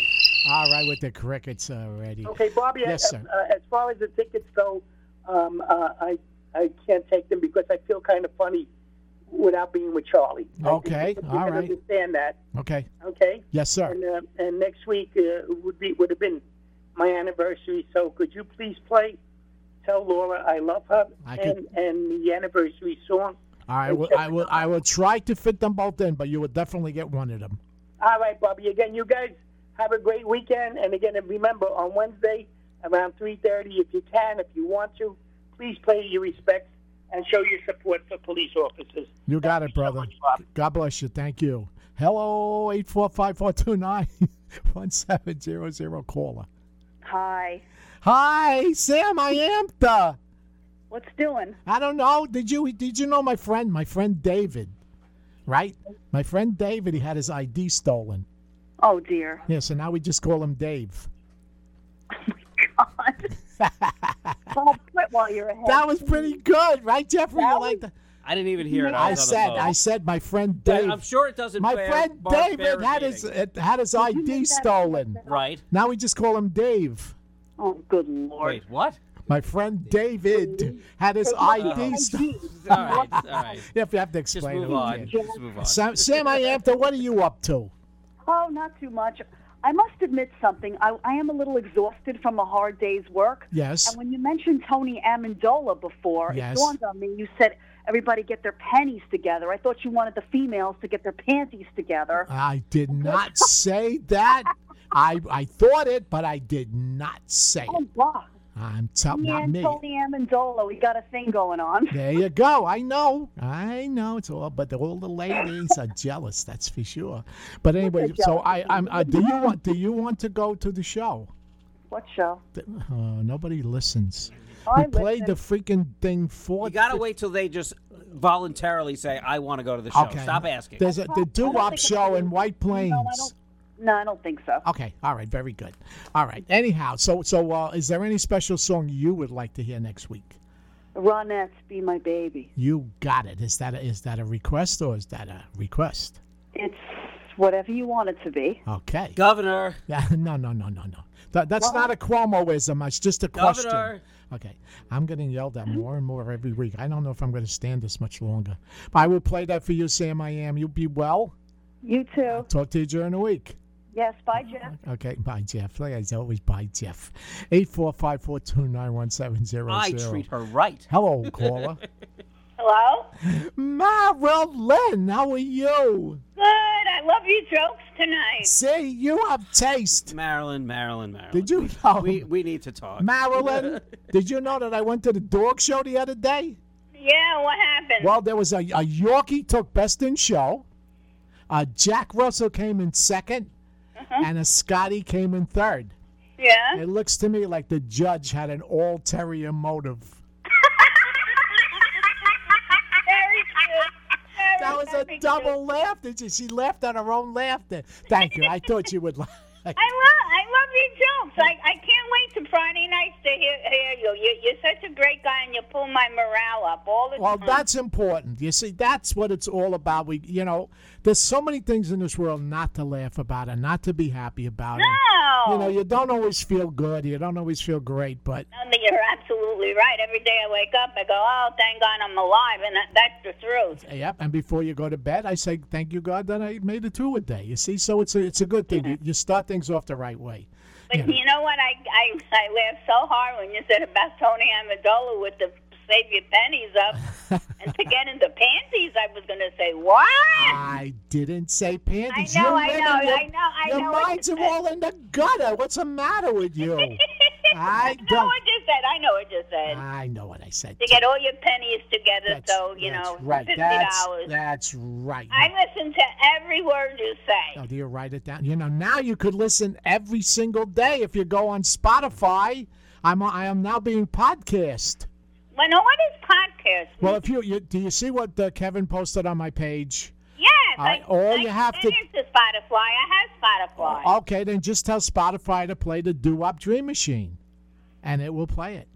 All right, with the crickets already. Okay, Bobby. Yes, uh, sir. Uh, as far as the tickets go, um, uh, I I can't take them because I feel kind of funny without being with Charlie. Okay, you all can right. Understand that? Okay. Okay. Yes, sir. And uh, and next week uh, would be would have been my anniversary. So could you please play? Tell Laura I love her I and could- and the anniversary song. All right. Well, I will. I will try to fit them both in, but you will definitely get one of them. All right, Bobby. Again, you guys have a great weekend. And again, remember on Wednesday around three thirty, if you can, if you want to, please pay your respects and show your support for police officers. You got it, brother. God bless you. Thank you. Hello, eight four five four two nine one seven zero zero caller. Hi. Hi, Sam. I am the. What's doing? I don't know. Did you did you know my friend? My friend David, right? My friend David. He had his ID stolen. Oh dear. Yeah, so now we just call him Dave. Oh my God. well, quit while you're ahead. That was pretty good, right, Jeffrey? You like that? I didn't even hear it. I was on the said. I said, my friend Yeah, Dave. I'm sure it doesn't My bear friend David had his repeating. had his ID stolen. Right. Now we just call him Dave. Oh, good lord. Wait, what? My friend David had his ID stolen. All right, all right. If you have to explain move it, on. we Just move on. Sam, Sam Iamta, what are you up to? Oh, not too much. I must admit something. I, I am a little exhausted from a hard day's work. Yes. And when you mentioned Tony Amendola before, Yes. it dawned on me. You said everybody get their pennies together. I thought you wanted the females to get their panties together. I did not say that. I I thought it, but I did not say Oh, it. God. I'm telling Me not and me. Tony Amendola, we got a thing going on. There you go. I know. I know. It's all, but all the ladies are jealous. That's for sure. But anyway, so I, I'm. Uh, do you want? Do you want to go to the show? What show? Uh, nobody listens. I we played the freaking thing for. You gotta wait till they just voluntarily say, "I want to go to the show." Okay. Stop asking. There's a the doo wop show in White Plains. No, I don't think so. Okay. All right. Very good. All right. Anyhow, so so uh, is there any special song you would like to hear next week? Ronettes, be my baby. You got it. Is that a, is that a request or is that a request? It's whatever you want it to be. Okay. Governor. Yeah. No. No. No. No. No. That, that's What? not a Cuomoism. It's just a question. Governor. Okay. I'm getting yelled at more and more every week. I don't know if I'm going to stand this much longer. But I will play that for you, Sam. I am. You be well. You too. Talk to you during the week. Yes, bye, Jeff. Okay, bye, Jeff. Like I always, bye, Jeff. Eight four five four two nine one seven zero I treat her right. Hello, caller. Hello? Marilyn, how are you? Good. I love your jokes tonight. See, you have taste. Marilyn, Marilyn, Marilyn. Did you know? We we need to talk. Marilyn, did you know that I went to the dog show the other day? Yeah, what happened? Well, there was a, a Yorkie took best in show. Uh, Jack Russell came in 2nd and a Scotty came in third. Uh-huh. yeah? It looks to me like the judge had an ulterior motive. Very. Very, That was a double laugh. She laughed at her own laughter. Thank you. I thought you would laugh. I love, I love your jokes. I, I can't wait to Friday nights to hear, hear you. you. You're such a great guy, and you pull my morale up all the Well, time. Well, that's important. You see, that's what it's all about. We, you know, there's so many things in this world not to laugh about and not to be happy about. And, No. you know, you don't always feel good. You don't always feel great, but mean, you're absolutely right. Every day I wake up, I go, "Oh, thank God I'm alive," and that, that's the truth. Yep, and before you go to bed, I say thank you God that I made it through a day. You see, so it's a it's a good thing. You, you start things off the right way. But Yeah. you know what? I, I I laughed so hard when you said about Tony Amendola with the save your pennies up and to get into panties. I was going to say what? I didn't say panties. I know, I know, your- I know, I Your know what minds are all in the gutter. What's the matter with you? I don't. what you said. I know what you said. I know what I said. to get all your pennies together, That's- so you that's know, right. fifty That's dollars. that's right. I listen to every word you say. Oh, do you write it down? You know, now you could listen every single day if you go on Spotify. I'm I am now being podcast. Well, no, what is podcast? Well, if you, you do you see what uh, Kevin posted on my page? yes, I, all I, you have to- the Spotify. I have Spotify. Okay, then just tell Spotify to play the Doo Wop Dream Machine, and it will play it.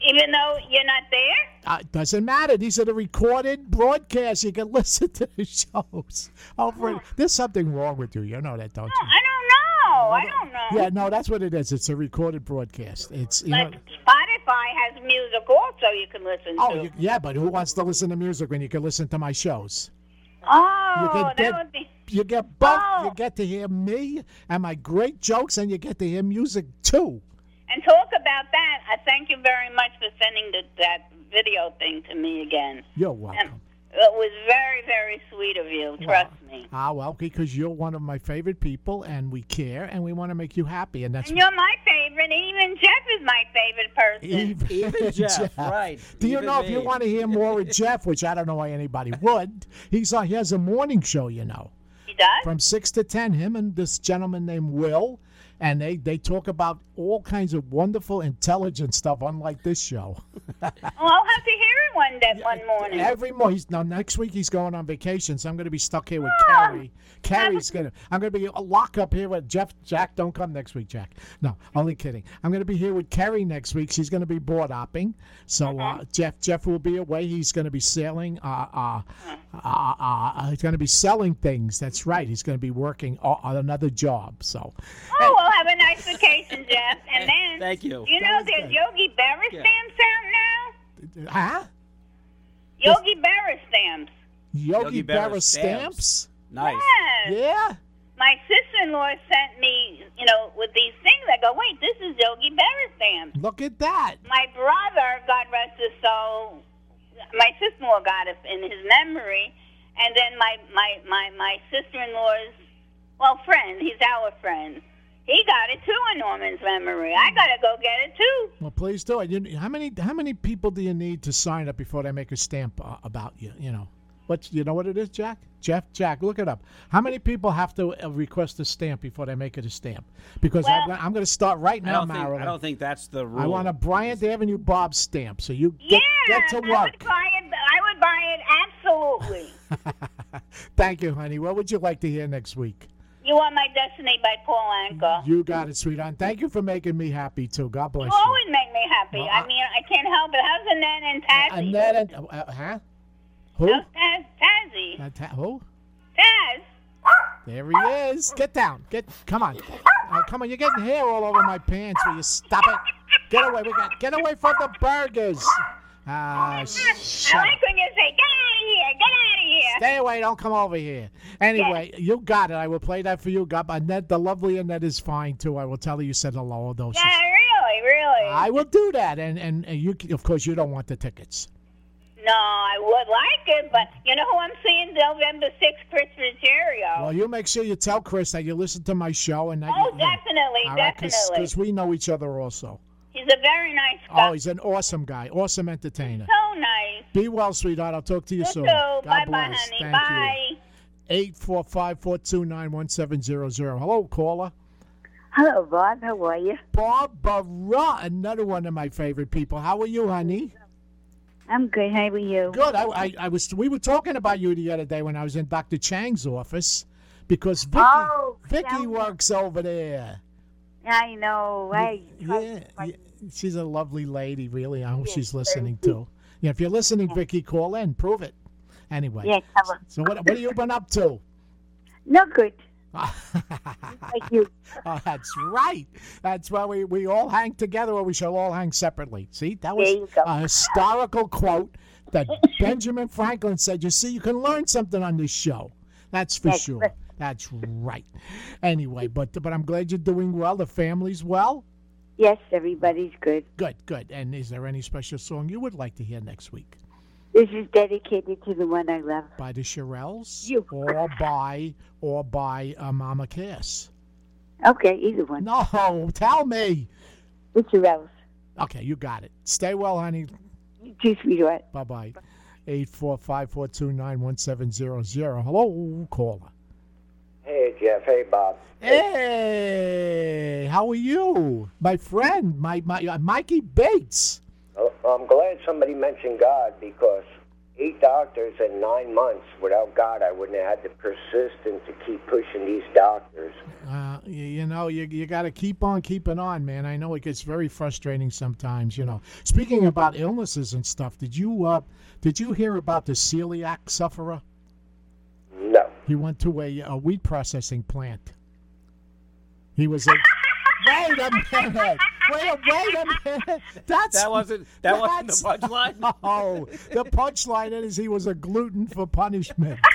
Even though you're not there. Uh, doesn't matter. These are the recorded broadcasts. You can listen to the shows over. it. There's something wrong with you. You know that, don't you? Oh, I don't know. I don't know. Yeah, no, that's what it is. It's a recorded broadcast. It's you know. Spotify has music also you can listen Oh, to. Oh, yeah, but who wants to listen to music when you can listen to my shows? oh, you can that get would be. you get both. Oh. You get to hear me and my great jokes, and you get to hear music too. And talk about that. I thank you very much for sending the, that video thing to me again. You're welcome. It was very, very sweet of you. Trust me. Ah, well, because you're one of my favorite people, and we care, and we want to make you happy, and that's And you're my favorite. Even Jeff is my favorite person. Even, Jeff, right. Do you Even know if you want to hear more of Jeff, which I don't know why anybody would? He's on. He has a morning show, you know, He does? from six to ten. Him and this gentleman named Will, and they they talk about all kinds of wonderful, intelligent stuff, unlike this show. Well, I'll have to hear it one day, one morning. Every morning. He's, now next week he's going on vacation, so I'm going to be stuck here with Ah. Carrie. Carrie's going to. I'm going to be locked up here with Jeff. Jack, don't come next week, Jack. No, only kidding. I'm going to be here with Carrie next week. She's going to be board hopping. So uh, Jeff Jeff will be away. He's going to be sailing. Uh, uh, uh, uh, he's going to be selling things. That's right. He's going to be working on another job. So Oh, we'll have a nice vacation, Jeff. And then, Thank you. You know, there's Yogi Berra Yeah. stamps out now. huh? Yogi Berra stamps. Yogi, Yogi Berra Berra stamps. Nice. Yes. Yeah. my sister-in-law sent me, you know, with these things. I go, wait, this is Yogi Berra stamps. Look at that. My brother, God rest his soul, my sister-in-law got it in his memory, and then my my my my sister-in-law's, well, friend, he's our friend. He got it too in Norman's memory. I gotta go get it too. Well, please do it. You, how many how many people do you need to sign up before they make a stamp uh, about you? You know, what you know what it is, Jack? Jeff, Jack, look it up. How many people have to uh, request a stamp before they make it a stamp? Because I'm, I'm going to start right now, don't, think, Marilyn. I don't think that's the rule. I want a Bryant Avenue Bob stamp. So you get, Yeah, get to I would work. buy it. I would buy it absolutely. Thank you, honey. What would you like to hear next week? You want my destiny by Paul Anka. You got it, sweetheart. And Thank you for making me happy too. God bless You you. always make me happy. I mean, I can't help it. How's Annette and Tazzy? Annette and uh, huh? Who? How's Taz, Tazzy? Uh, ta- who? Taz. There he is. Get down. Get. Come on. Uh, come on. You're getting hair all over my pants. Will you stop it? Get away. We got. Get away from the burgers. Ah, I shut up. like when you say, get out of here, get out of here. Stay away. Don't come over here. Anyway, you got it. I will play that for you. Got Annette, the lovely Annette is fine too. I will tell her you said hello. Although she's- Yeah, really, really. I will do that. And, and and you, of course, you don't want the tickets. No, I would like it, but you know who I'm seeing November 6th, Chris Ruggiero. Well, you make sure you tell Chris that you listen to my show and that. oh, you, definitely, right, definitely. because we know each other also. He's a very nice guy. Oh, he's an awesome guy, awesome entertainer. so nice. Be well, sweetheart. I'll talk to you You soon. too. God Bye-bye, bless. honey. Thank Bye. you. Eight four five four two nine one seven zero zero. Hello, caller. Hello, Bob. How are you? Barbara, another one of my favorite people. How are you, honey? I'm good. How are you? Good. I, I, I was. We were talking about you the other day when I was in Dr. Chang's office because Vicky, Oh, Vicky works over there. I know. I Yeah, yeah, she's a lovely lady. Really, I hope she's listening too. Yeah, if you're listening, Vicky, call in. Prove it. Anyway. Yeah, tell her. So what? What have you been up to? No good. like you. Oh, that's right. That's why we, we all hang together or we shall all hang separately. See, that was There you go. a historical quote that Benjamin Franklin said. You see, you can learn something on this show. That's for That's sure. That's right. Anyway, but but I'm glad you're doing well. The family's well. Yes, everybody's good. Good, good. And is there any special song you would like to hear next week? This is dedicated to the one I love. By the Shirelles? You. Or by or by uh, Mama Cass? Okay, either one. No, tell me. It's Rose. Okay, you got it. Stay well, honey. You too, sweetheart. Bye bye. Eight four five four two nine one seven zero zero. Hello, caller. Hey, Jeff. Hey, Bob. Hey, how are you, my friend, my my uh, Mikey Bates? Oh, I'm glad somebody mentioned God because eight doctors in nine months without God, I wouldn't have had the persistence to keep pushing these doctors. Uh, you, you know, you you got to keep on keeping on, man. I know it gets very frustrating sometimes. You know, speaking about illnesses and stuff, did you uh, did you hear about the celiac sufferer? No. He went to a, a wheat processing plant. He was a. wait a minute. Wait, a- wait a minute. That's That wasn't- that wasn't the that's- punchline? No, the punchline is he was a gluten for punishment.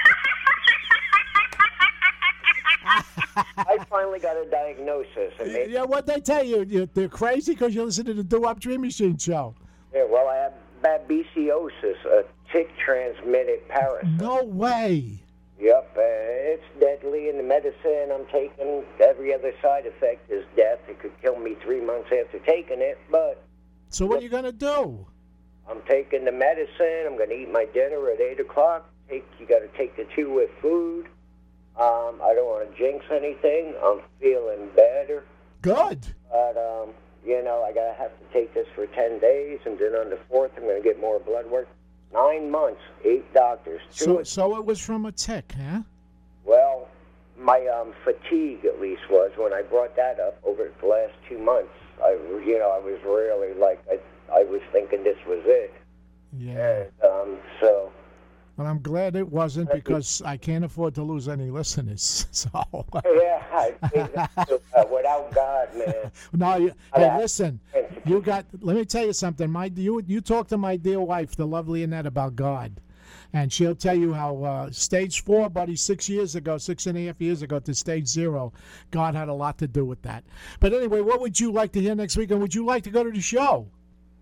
I finally got a diagnosis. And they, yeah, what they tell you? you they're crazy because you listen to the Doo Wop Dream Machine show. yeah, well, I have babesiosis, a tick-transmitted parasite. No way. Yep, uh, it's deadly in the medicine I'm taking. Every other side effect is death. It could kill me three months after taking it, but So what are you gonna do? I'm taking the medicine. I'm going to eat my dinner at eight o'clock. Take you got to take the two with food. Um, I don't want to jinx anything. I'm feeling better, Good. but um, you know I gotta have to take this for ten days, and then on the fourth I'm going to get more blood work. Nine months, eight doctors. Two So so it was from a tick, huh? Well, my um, fatigue at least was when I brought that up over the last two months. I, you know, I was really like I, I was thinking this was it. Yeah. And um, so Well, I'm glad it wasn't because I can't afford to lose any listeners. So. yeah, I think that, without God, man. No, you, hey, listen. You got. Let me tell you something. My you you talk to my dear wife, the lovely Annette, about God. and she'll tell you how uh, stage four, buddy, six years ago, six and a half years ago to stage zero, God had a lot to do with that. But anyway, what would you like to hear next week, and would you like to go to the show?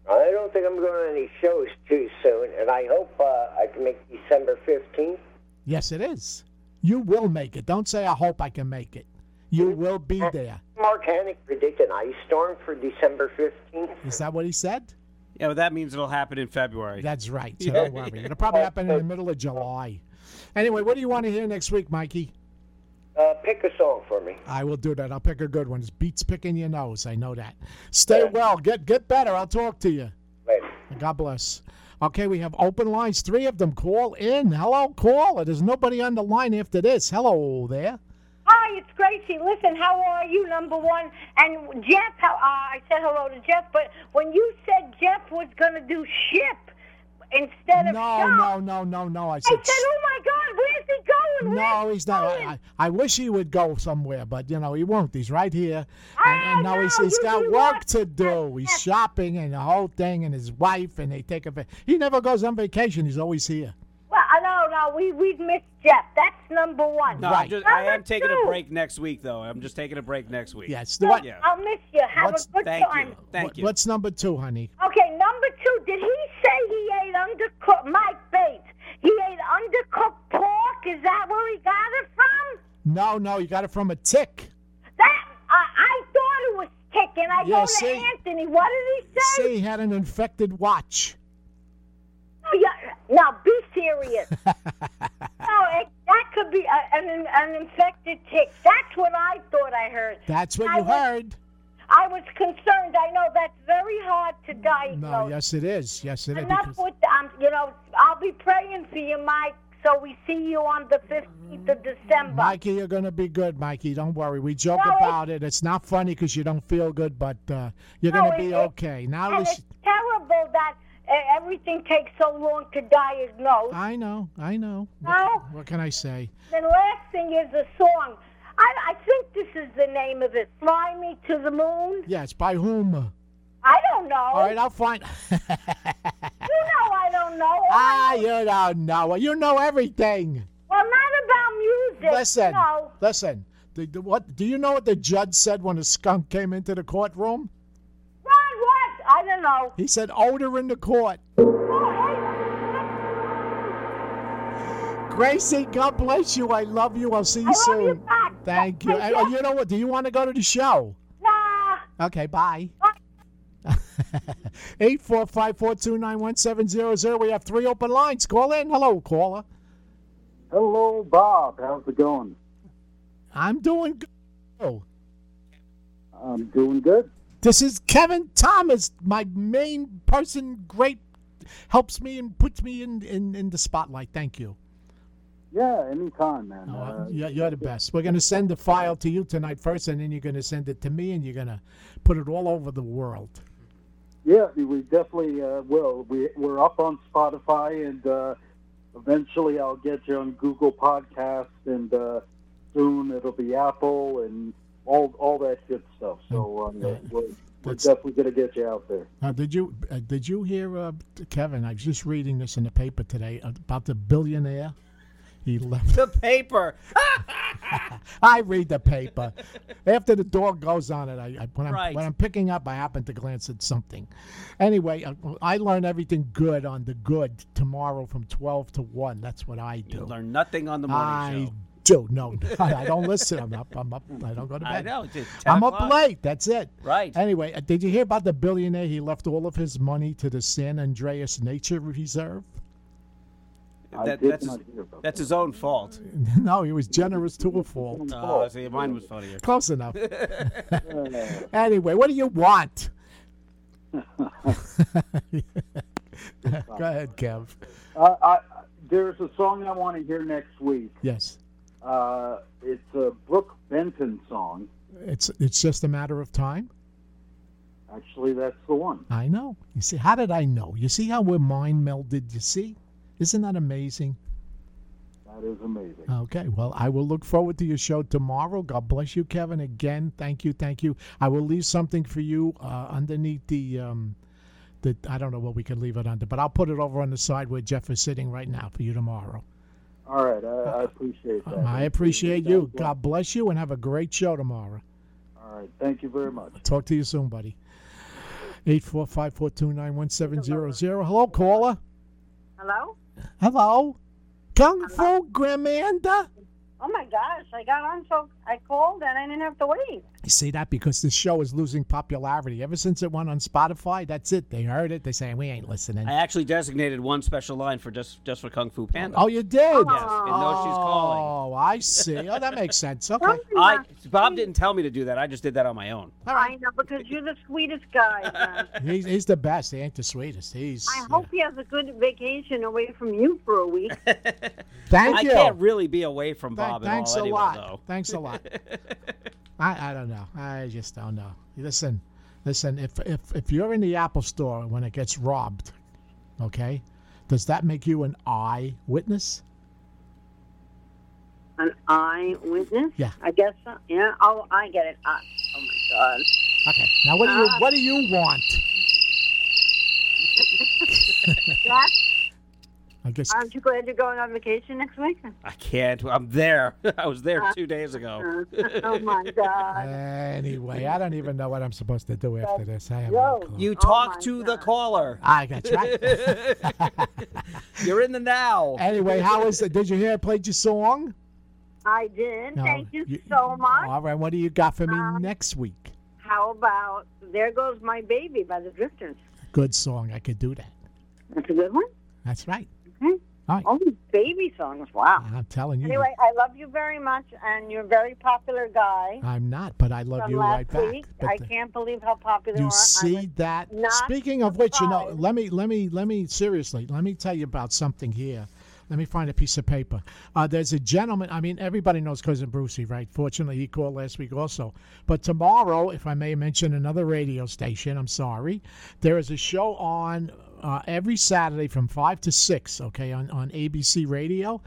I don't think I'm going to any shows too soon, and I hope uh, I can make December 15th. Yes, it is. You will make it. Don't say I hope I can make it. You will be there. Mark Hannick predicted an ice storm for December 15th. Is that what he said? Yeah, but that means it'll happen in February. That's right. So don't worry. It'll probably happen in the middle of July. Anyway, what do you want to hear next week, Mikey? Uh, pick a song for me. I will do that. I'll pick a good one. It's beats picking your nose. I know that. Stay well. Get get better. I'll talk to you. Later. God bless. Okay, we have open lines. Three of them. Call in. Hello, caller. There's nobody on the line after this. Hello there. Hi, it's Gracie. Listen, how are you, number one? And Jeff, how, uh, I said hello to Jeff, but when you said Jeff was going to do ship instead of No, shop, no, no, no, no. I I said. said, oh my God, where's he going? No, he's not. I, I, I wish he would go somewhere, but you know he won't. He's right here, ah, and, and now he's, he's you- got you work to do. He's shopping and the whole thing, and his wife, and they take a. He never goes on vacation. He's always here. Well, no, we, we've missed Jeff. That's number one. No, I'm just, I am taking two, a break next week, though. I'm just taking a break next week. Yes. Look, What? I'll miss you. Have What's- a good Thank time. you. Thank what- you. What's number two, honey? Okay, number two, did he say he ate undercooked, Mike Bates, he ate undercooked pork? Is that where he got it from? No, no, you got it from a tick. That, I I thought it was tick, and I Yeah, go to see? Anthony. What did he say? See, he had an infected watch. Oh, yeah. Now, be serious. no, it, that could be a, an, an infected tick. That's what I thought I heard. That's what I you was- heard. I was concerned. I know that's very hard to diagnose. No, yes, it is. Yes, it is. Enough with um, you know. I'll be praying for you, Mike. So we see you on the fifteenth of December. Mikey, you're going to be good, Mikey. Don't worry. We joke No, about it. It's not funny because you don't feel good, but uh, you're No, going to be okay. Now, listen. it's terrible that everything takes so long to diagnose. I know, I know. No. What can I say? The last thing is a song. I, I think this is the name of it. Fly me to the moon. Yes, by whom? I don't know. All right, I'll find. You know I don't know. Ah, you don't know. You know everything. Well, not about music. Listen, No. listen. The, the, what do you know what the judge said when a skunk came into the courtroom? Ron, what? I don't know. He said older in the court. Gracie, God bless you. I love you. I'll see you I love soon. you back. Thank you. Thank And, oh, you. you know what? Do you want to go to the show? Nah. Okay, bye. Eight four five four two nine one seven zero zero. We have three open lines. Call in. Hello, caller. Hello, Bob. How's it going? I'm doing good. Oh, I'm doing good. This is Kevin Thomas, my main person. Great, helps me and puts me in in, in the spotlight. Thank you. Yeah, anytime, man. Uh, You're, you're the best. We're going to send the file to you tonight first, and then you're going to send it to me, and you're going to put it all over the world. yeah, we definitely uh, will. We, we're up on Spotify, and uh, eventually I'll get you on Google Podcasts, and uh, soon it'll be Apple and all all that good stuff. So um, we're, we're definitely going to get you out there. Now, did you uh, did you hear uh, Kevin? I was just reading this in the paper today about the billionaire. He left. The paper. I read the paper. After the door goes on it, I, I when, I'm, Right. when I'm picking up, I happen to glance at something. Anyway, uh, I learn everything good on the good tomorrow from twelve to one. That's what I do. You learn nothing on the morning I show. Do. No, I don't listen. I'm up. I'm up. I don't go to bed. I know. It's at 10 I'm up late. That's it. Right. Anyway, uh, did you hear about the billionaire? He left all of his money to the San Andreas Nature Reserve. That, that's, his, that's his own fault. no, he was generous to a fault. Oh, see, mine was funnier. Close enough. anyway, what do you want? Go ahead, Kev. Uh, I, there's a song I want to hear next week. Yes, Uh, it's a Brook Benton song. it's it's just a matter of time. Actually, that's the one. I know. You see, how did I know? You see how we're mind melded. You see, isn't that amazing? That is amazing. Okay, well, I will look forward to your show tomorrow. God bless you, Kevin. Again, thank you, thank you. I will leave something for you uh, underneath the um, that I don't know what we can leave it under, but I'll put it over on the side where Jeff is sitting right now for you tomorrow. All right, I, I appreciate that. I appreciate you. God bless you, and have a great show tomorrow. All right, thank you very much. Talk to you soon, buddy. Eight four five four two nine one seven zero zero. Hello, caller. Hello? Hello, Kung Fu Gramanda. Oh my gosh, I got on so I called and I didn't have to wait. You see that because this show is losing popularity. Ever since it went on Spotify, that's it. They heard it. They say we ain't listening. I actually designated one special line for just just for Kung Fu Panda. Oh, you did? Yes, and know she's calling. Oh, I see. Oh, that makes sense. Okay. I Bob didn't tell me to do that. I just did that on my own. I know because you're the sweetest guy. He's, he's the best. He ain't the sweetest. He's. I hope he has a good vacation away from you for a week. Thank I you. can't really be away from Th- Bob thanks at all a anyway, lot. though. Thanks a lot. I, I don't know. I just don't know. Listen, listen. If if if you're in the Apple Store when it gets robbed, okay, does that make you an eyewitness? An eyewitness? Yeah. I guess so. Yeah. Oh, I get it. Uh, oh my God. Okay. Now what do you Uh, what do you want? Jack, I guess. aren't you glad you're going on vacation next week? I can't. I'm there. I was there Uh, two days ago. oh my God. Anyway, I don't even know what I'm supposed to do after this. I have no clue. You talk to the caller. I that's right. You're in the now. anyway, how is it? Did you hear I played your song? I did. No, Thank you, you- so much. All right. What do you got for me Um, next week? How about There Goes My Baby by the Drifters? Good song. I could do that. That's a good one. That's right. All right. Oh, baby songs. Wow. I'm telling you. Anyway, I love you very much, and you're a very popular guy. I'm not, but I love you last right back. But I the- can't believe how popular you you are. see that? Speaking of which, you know, let me let me let me seriously let me tell you about something here. Let me find a piece of paper. Uh, there's a gentleman. I mean, everybody knows cousin Brucey, right? Fortunately, he called last week also. But tomorrow, if I may mention another radio station, I'm sorry. There is a show on uh, every Saturday from five to six. Okay, on on ABC Radio,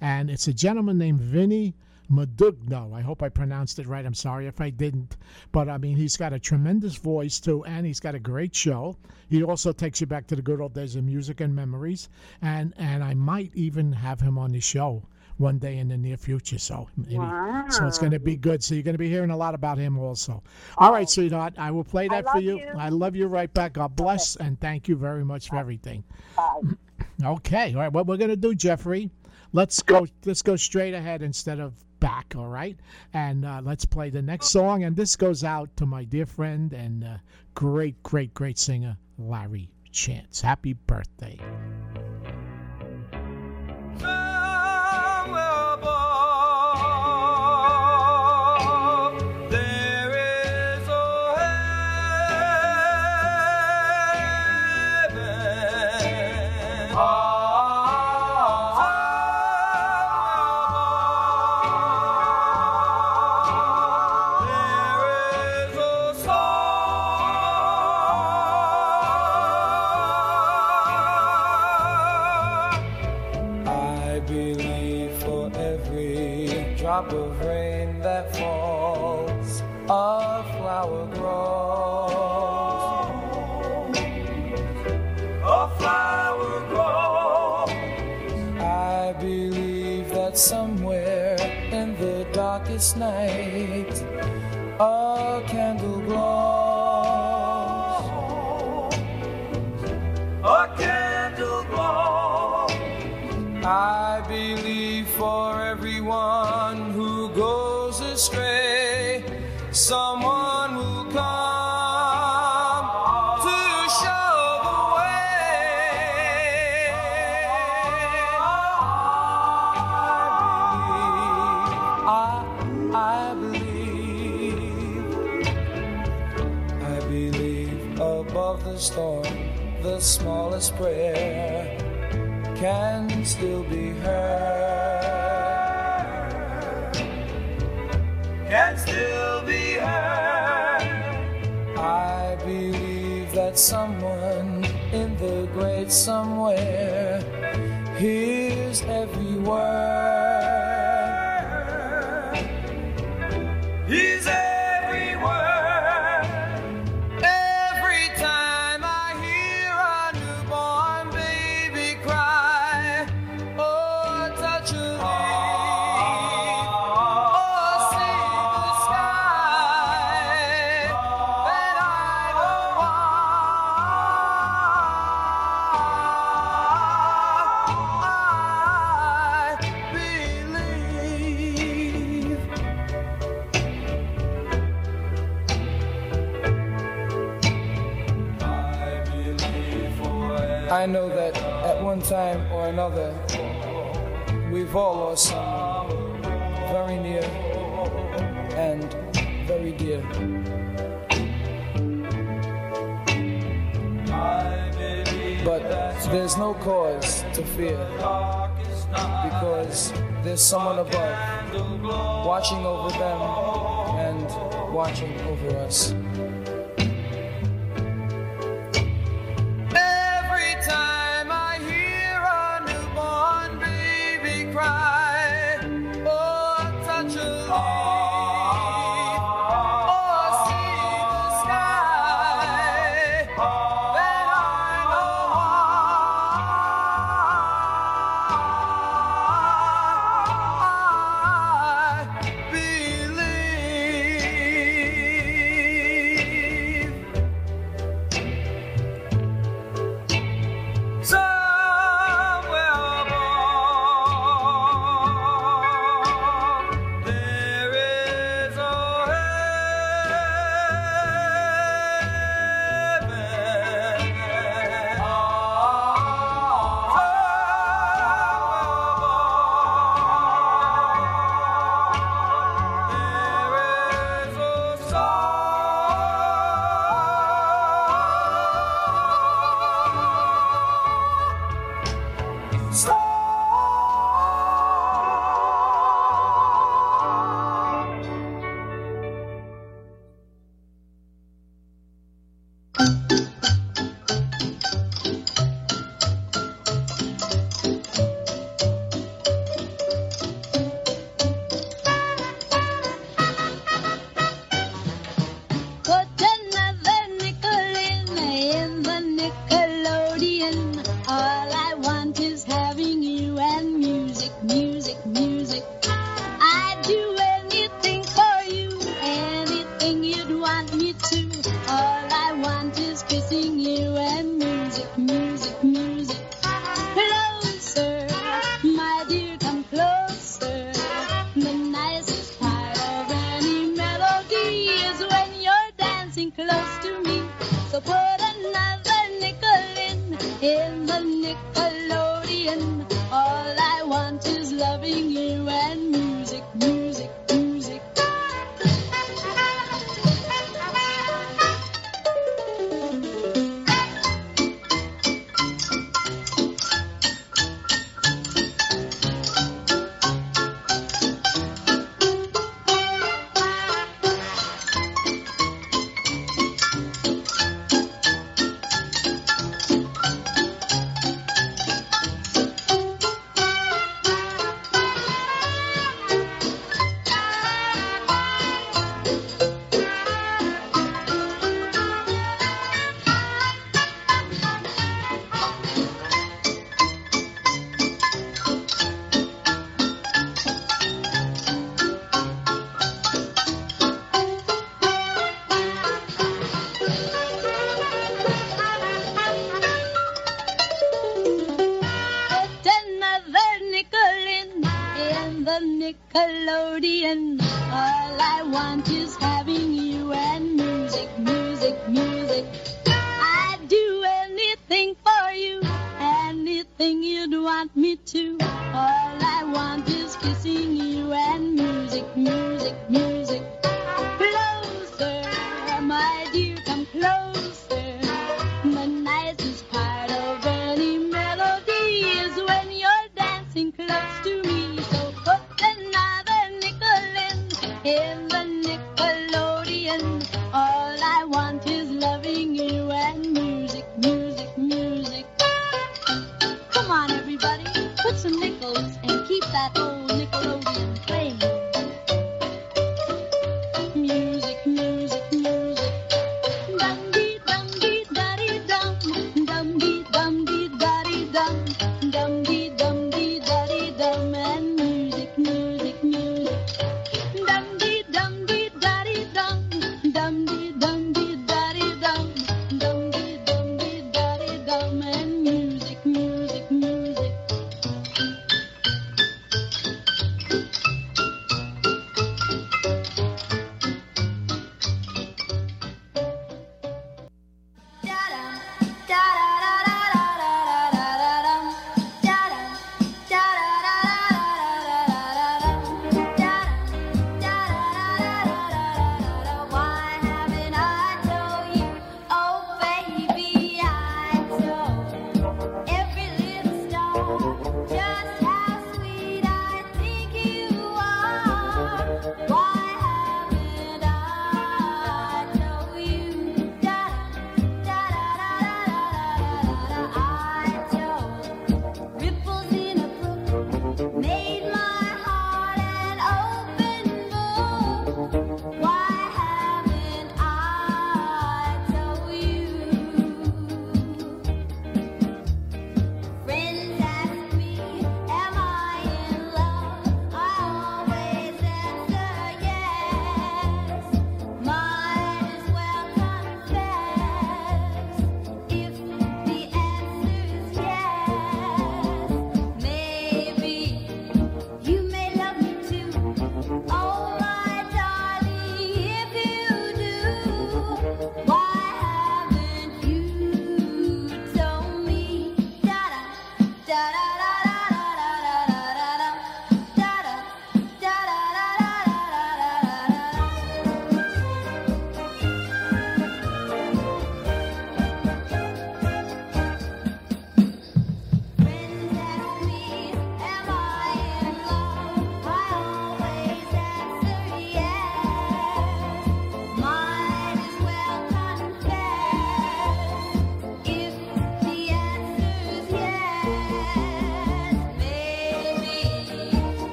and it's a gentleman named Vinny Madugno. I hope I pronounced it right. I'm sorry if I didn't. But I mean, he's got a tremendous voice too, and he's got a great show. He also takes you back to the good old days of music and memories. And and I might even have him on the show one day in the near future. So maybe. So it's going to be good. So you're going to be hearing a lot about him also. All right, sweetheart. I will play that for you. you. I love you right back. God bless, and thank you very much for everything. Okay. All right. What we're going to do, Jeffrey? Let's go. Let's go straight ahead instead of back. All right. And uh, let's play the next song. And this goes out to my dear friend and uh, great, great, great singer Larry Chance. Happy birthday. Smallest prayer can still be heard. Can still be heard. I believe that someone in the great somewhere hears fear because there's someone above watching over them and watching over us.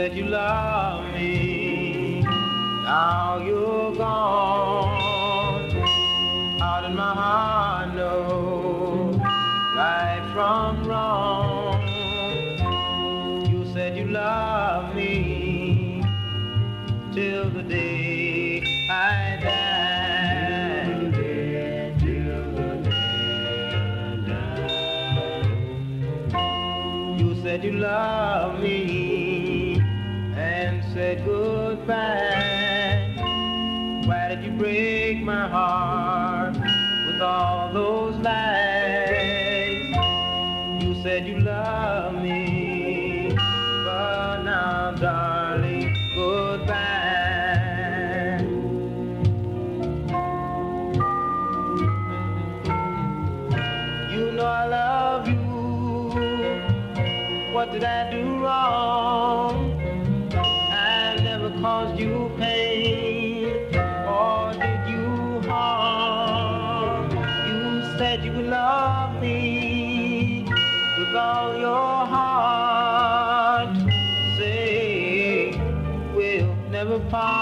said you love me. Now you're gone. Out in my heart, know Right from wrong. You said you love me. Till the day I die. You said you love. 啊吧。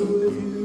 with you.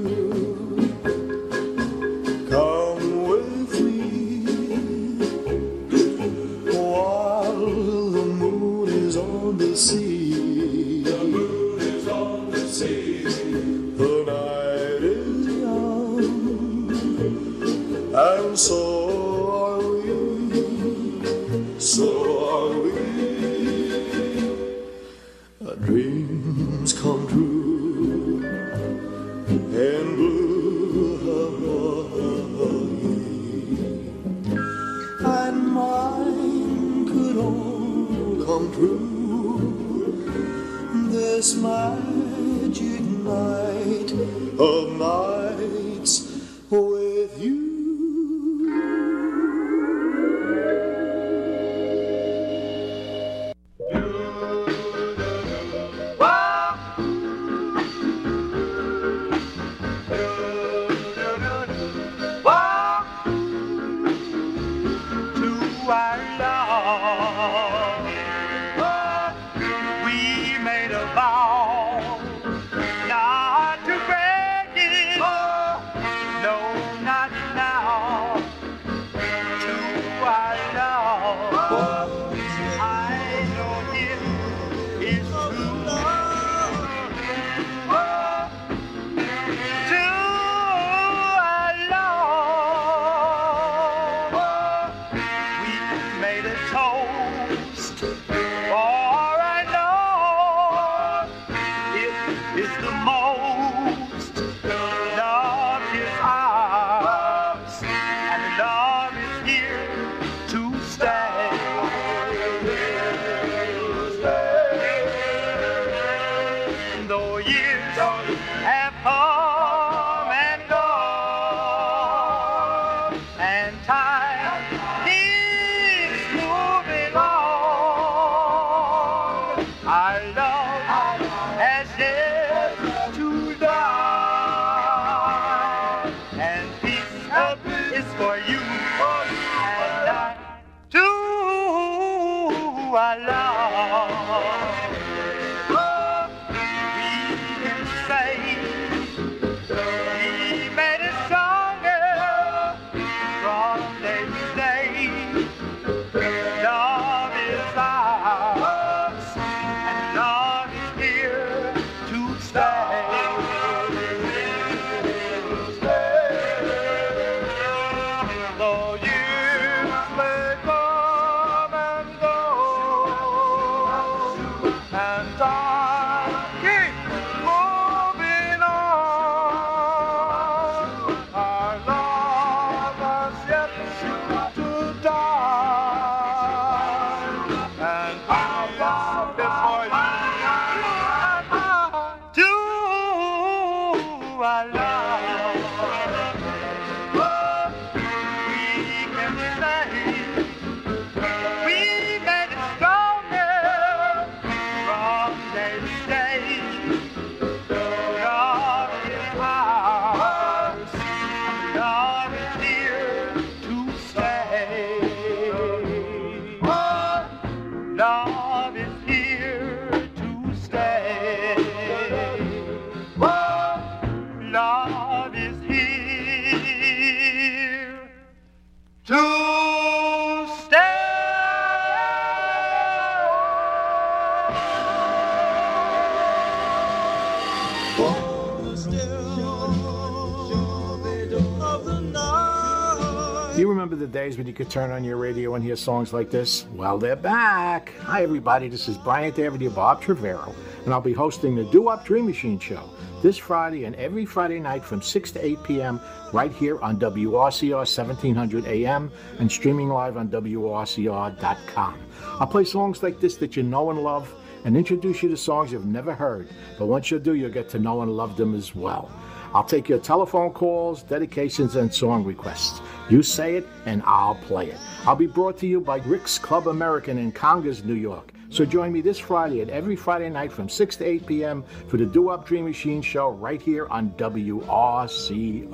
You remember the days when you could turn on your radio and hear songs like this? Well, they're back. Hi, everybody. This is Bryant Avenue, Bob Trevorrow, and I'll be hosting the Doo Wop Dream Machine Show this Friday and every Friday night from 6 to 8 p.m. right here on WRCR 1700 AM and streaming live on WRCR.com. I'll play songs like this that you know and love and introduce you to songs you've never heard, but once you do, you'll get to know and love them as well. I'll take your telephone calls, dedications, and song requests. You say it, and I'll play it. I'll be brought to you by Rick's Club Americana in Congers, New York. So join me this Friday and every Friday night from 6 to 8 p.m. for the Doo Wop Dream Machine show right here on WRCR.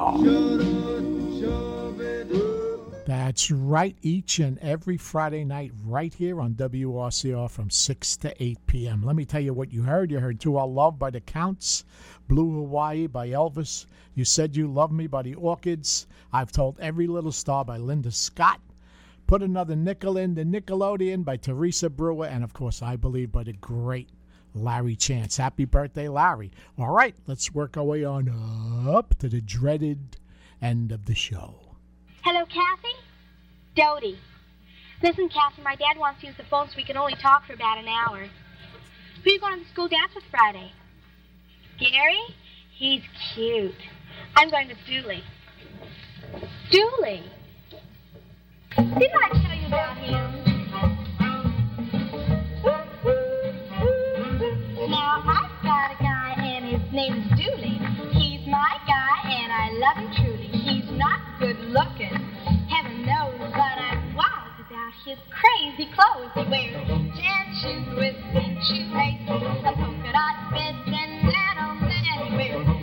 That's right, each and every Friday night, right here on WRCR from 6 to 8 p.m. Let me tell you what you heard. You heard To Our Love by the Counts, Blue Hawaii by Elvis, You Said You Love Me by the Orchids, I've Told Every Little Star by Linda Scott, Put Another Nickel in the Nickelodeon by Teresa Brewer, and of course, I Believe by the great Larry Chance. Happy birthday, Larry. All right, let's work our way on up to the dreaded end of the show. Hello, Kathy? Dodie. Listen, Kathy, my dad wants to use the phone so we can only talk for about an hour. Who are you going to the school dance with Friday? Gary? He's cute. I'm going with Dooley. Dooley? Didn't I tell you about him? Now, I've got a guy, and his name is Dooley. He's my guy, and I love him truly. He's not good looking. Heaven knows, but I'm wild about his crazy clothes he wears. Jan shoes with pink shoelaces, a polka dot vest, and that old he wears.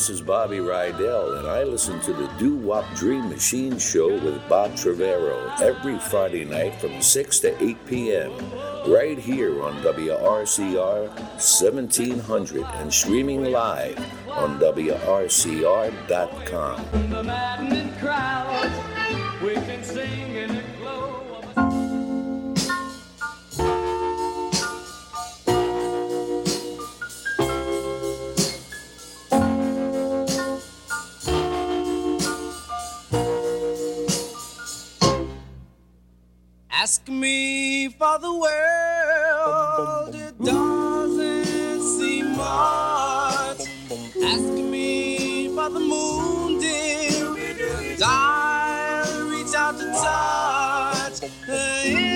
this is Bobby Rydell, and I listen to the Doo Wop Dream Machine Show with Bob Trevorrow every Friday night from 6 to 8 p.m. right here on WRCR 1700 and streaming live on WRCR.com. me for the world. It doesn't seem much. Ask me for the moon, dear. I'll reach out to touch. Uh,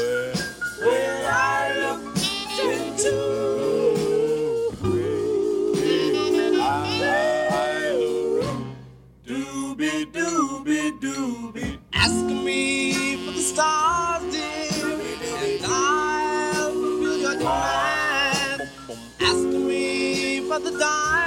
world will I look into? Ask me for the stars, dear, and I'll your demand. Ask me for the.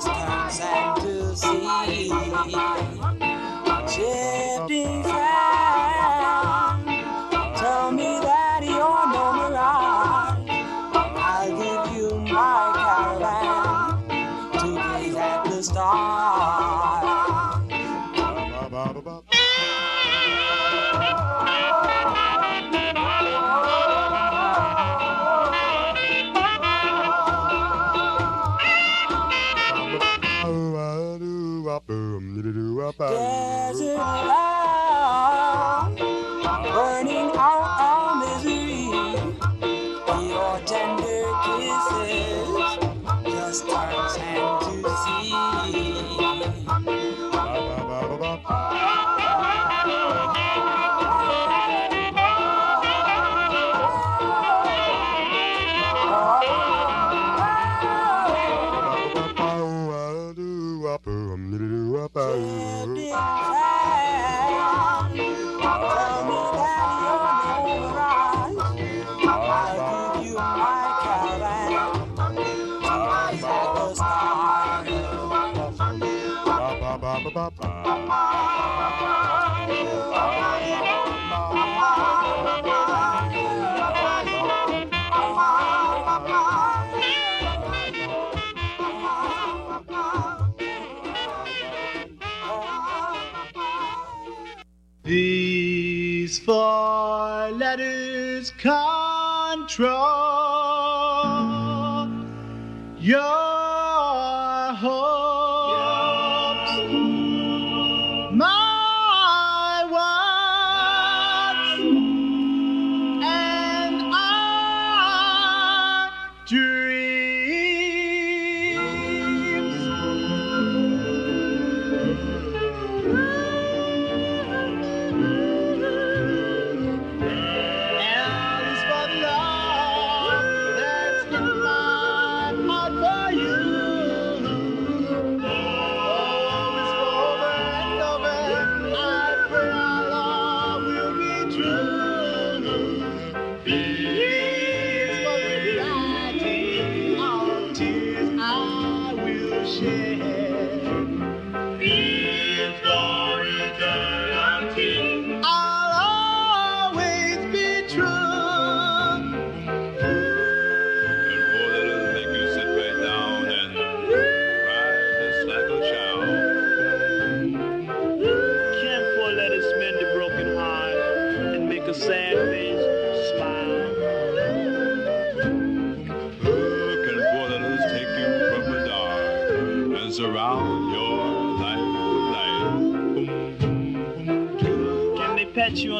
Just sand to sea. Shifting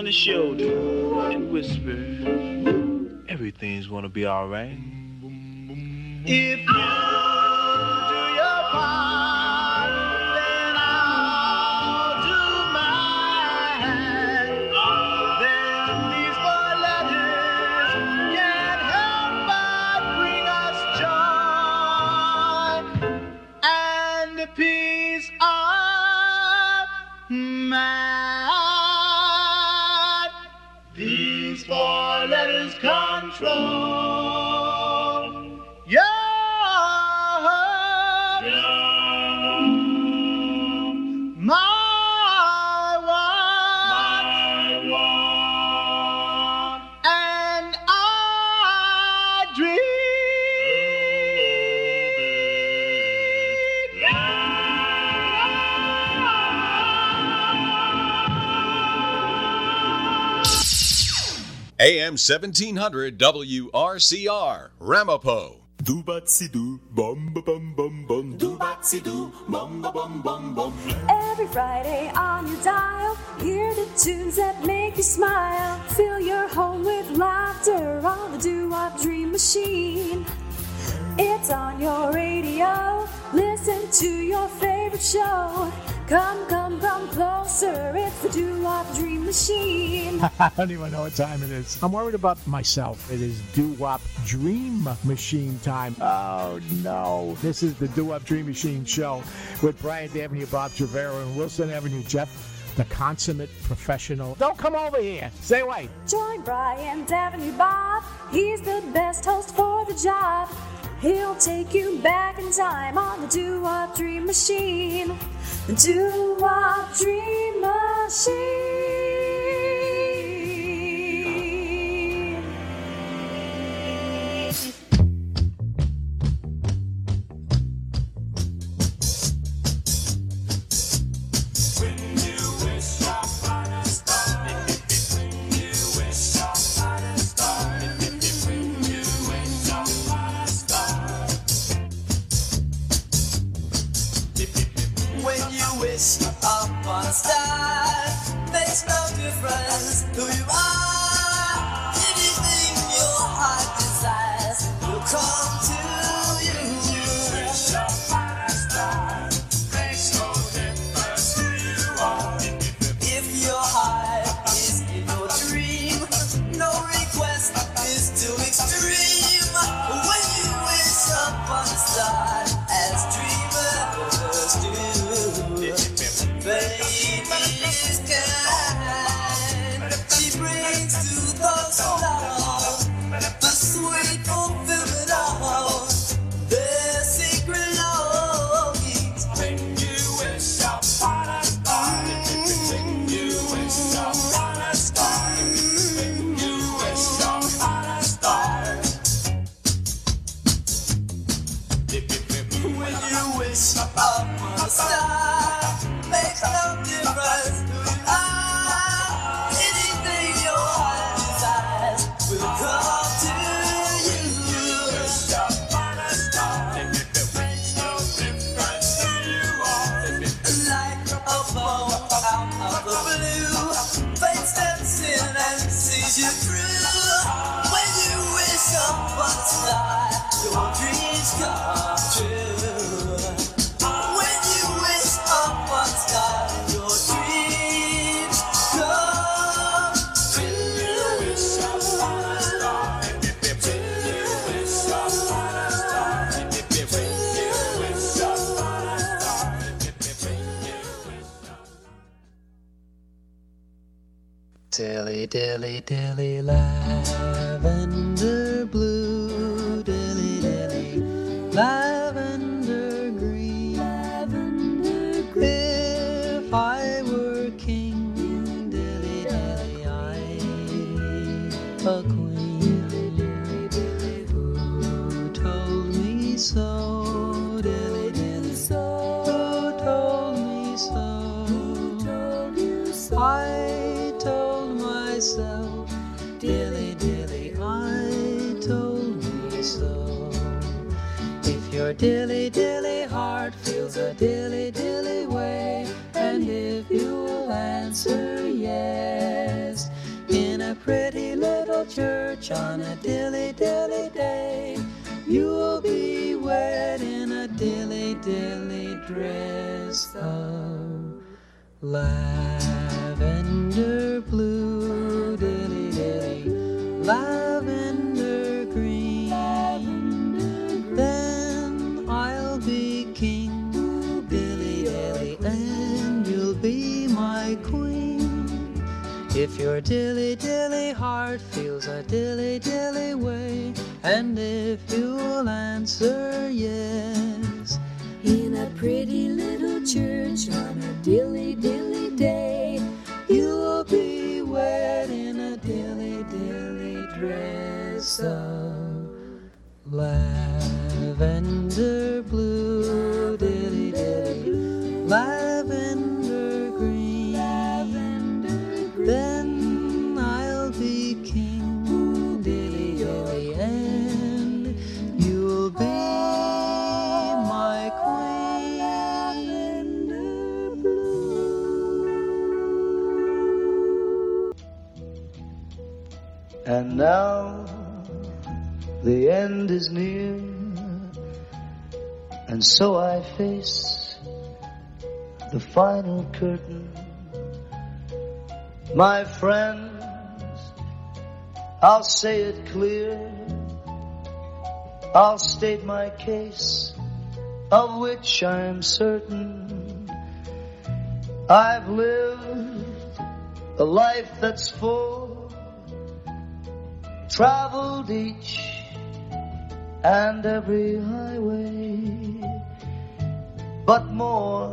on the shoulder AM 1700 WRCR Ramapo. Do batsy do bum bum bum bum do batsy do bum bum bum bum. Every Friday on your dial, hear the tunes that make you smile. Fill your home with laughter on the Doo Wop Dream Machine. It's on your radio. Listen to your favorite show. Come, come, come closer. It's the Doo Wop Dream Machine. I don't even know what time it is. I'm worried about myself. It is Doo Wop Dream Machine time. Oh, no. This is the Doo Wop Dream Machine show with Bryant Avenue, Bob Trevorrow, and Wilson Avenue Jeff the consummate professional. Don't come over here. Stay away. Join Bryant Avenue Bob. He's the best host for the job. He'll take you back in time on the Doo Wop Dream Machine. The Doo Wop Dream Machine. lavender. Curtain. My friends, I'll say it clear. I'll state my case, of which I am certain. I've lived a life that's full, traveled each and every highway, but more,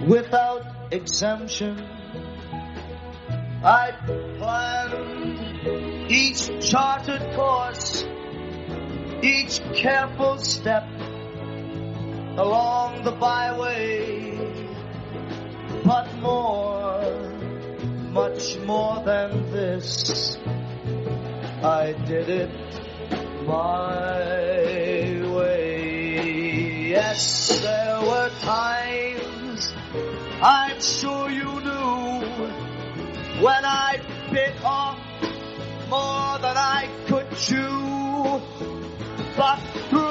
without exemption. I planned each charted course, each careful step along the byway, but more, much more than this, I did it my way. Yes, there were times I'm sure you knew when I bit off more than I could chew. But through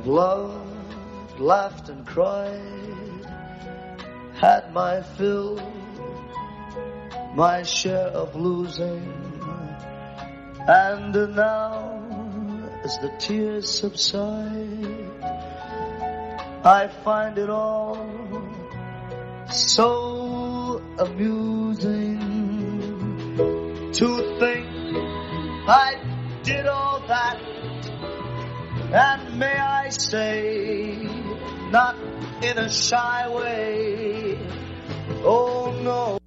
I've loved, laughed, and cried, had my fill, my share of losing, and now, as the tears subside, I find it all so amusing to think I did all that, and may I say, not in a shy way. Oh no.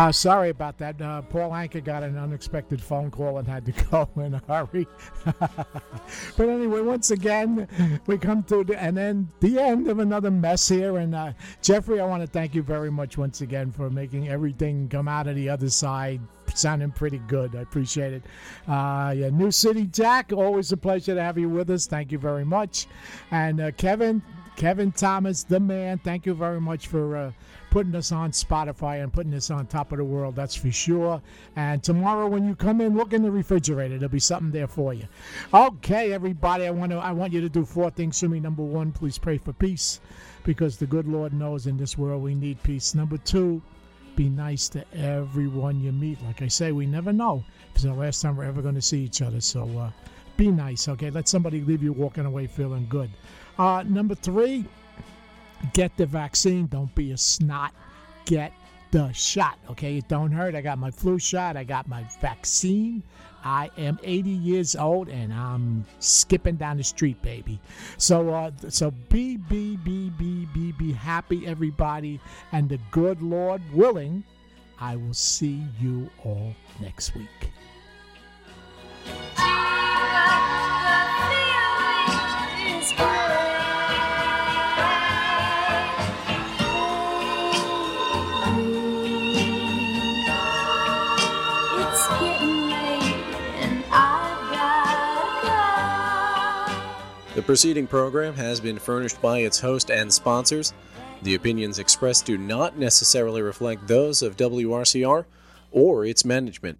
Uh, sorry about that. Uh, Paul Anka got an unexpected phone call and had to go in a hurry. but anyway, once again, we come to the, and then the end of another mess here. And uh, Jeffrey, I want to thank you very much once again for making everything come out of the other side sounding pretty good. I appreciate it. Uh, yeah, New City Jack, always a pleasure to have you with us. Thank you very much. And uh, Kevin, Kevin Thomas, the man, thank you very much for uh, putting us on Spotify and putting us on top of the world. That's for sure. And tomorrow, when you come in, look in the refrigerator. There'll be something there for you. Okay, everybody, I want to I want you to do four things for me. Number one, please pray for peace, because the good Lord knows in this world we need peace. Number two, be nice to everyone you meet. Like I say, we never know if it's the last time we're ever going to see each other. So uh, be nice, okay? Let somebody leave you walking away feeling good. Uh, number three, get the vaccine. Don't be a snot. Get the shot, okay? It don't hurt. I got my flu shot. I got my vaccine. I am 80 years old and I'm skipping down the street, baby. So, uh, so be, be, be, be, be, be happy, everybody. And the good Lord willing, I will see you all next week. Preceding program has been furnished by its host and sponsors. The opinions expressed do not necessarily reflect those of WRCR or its management.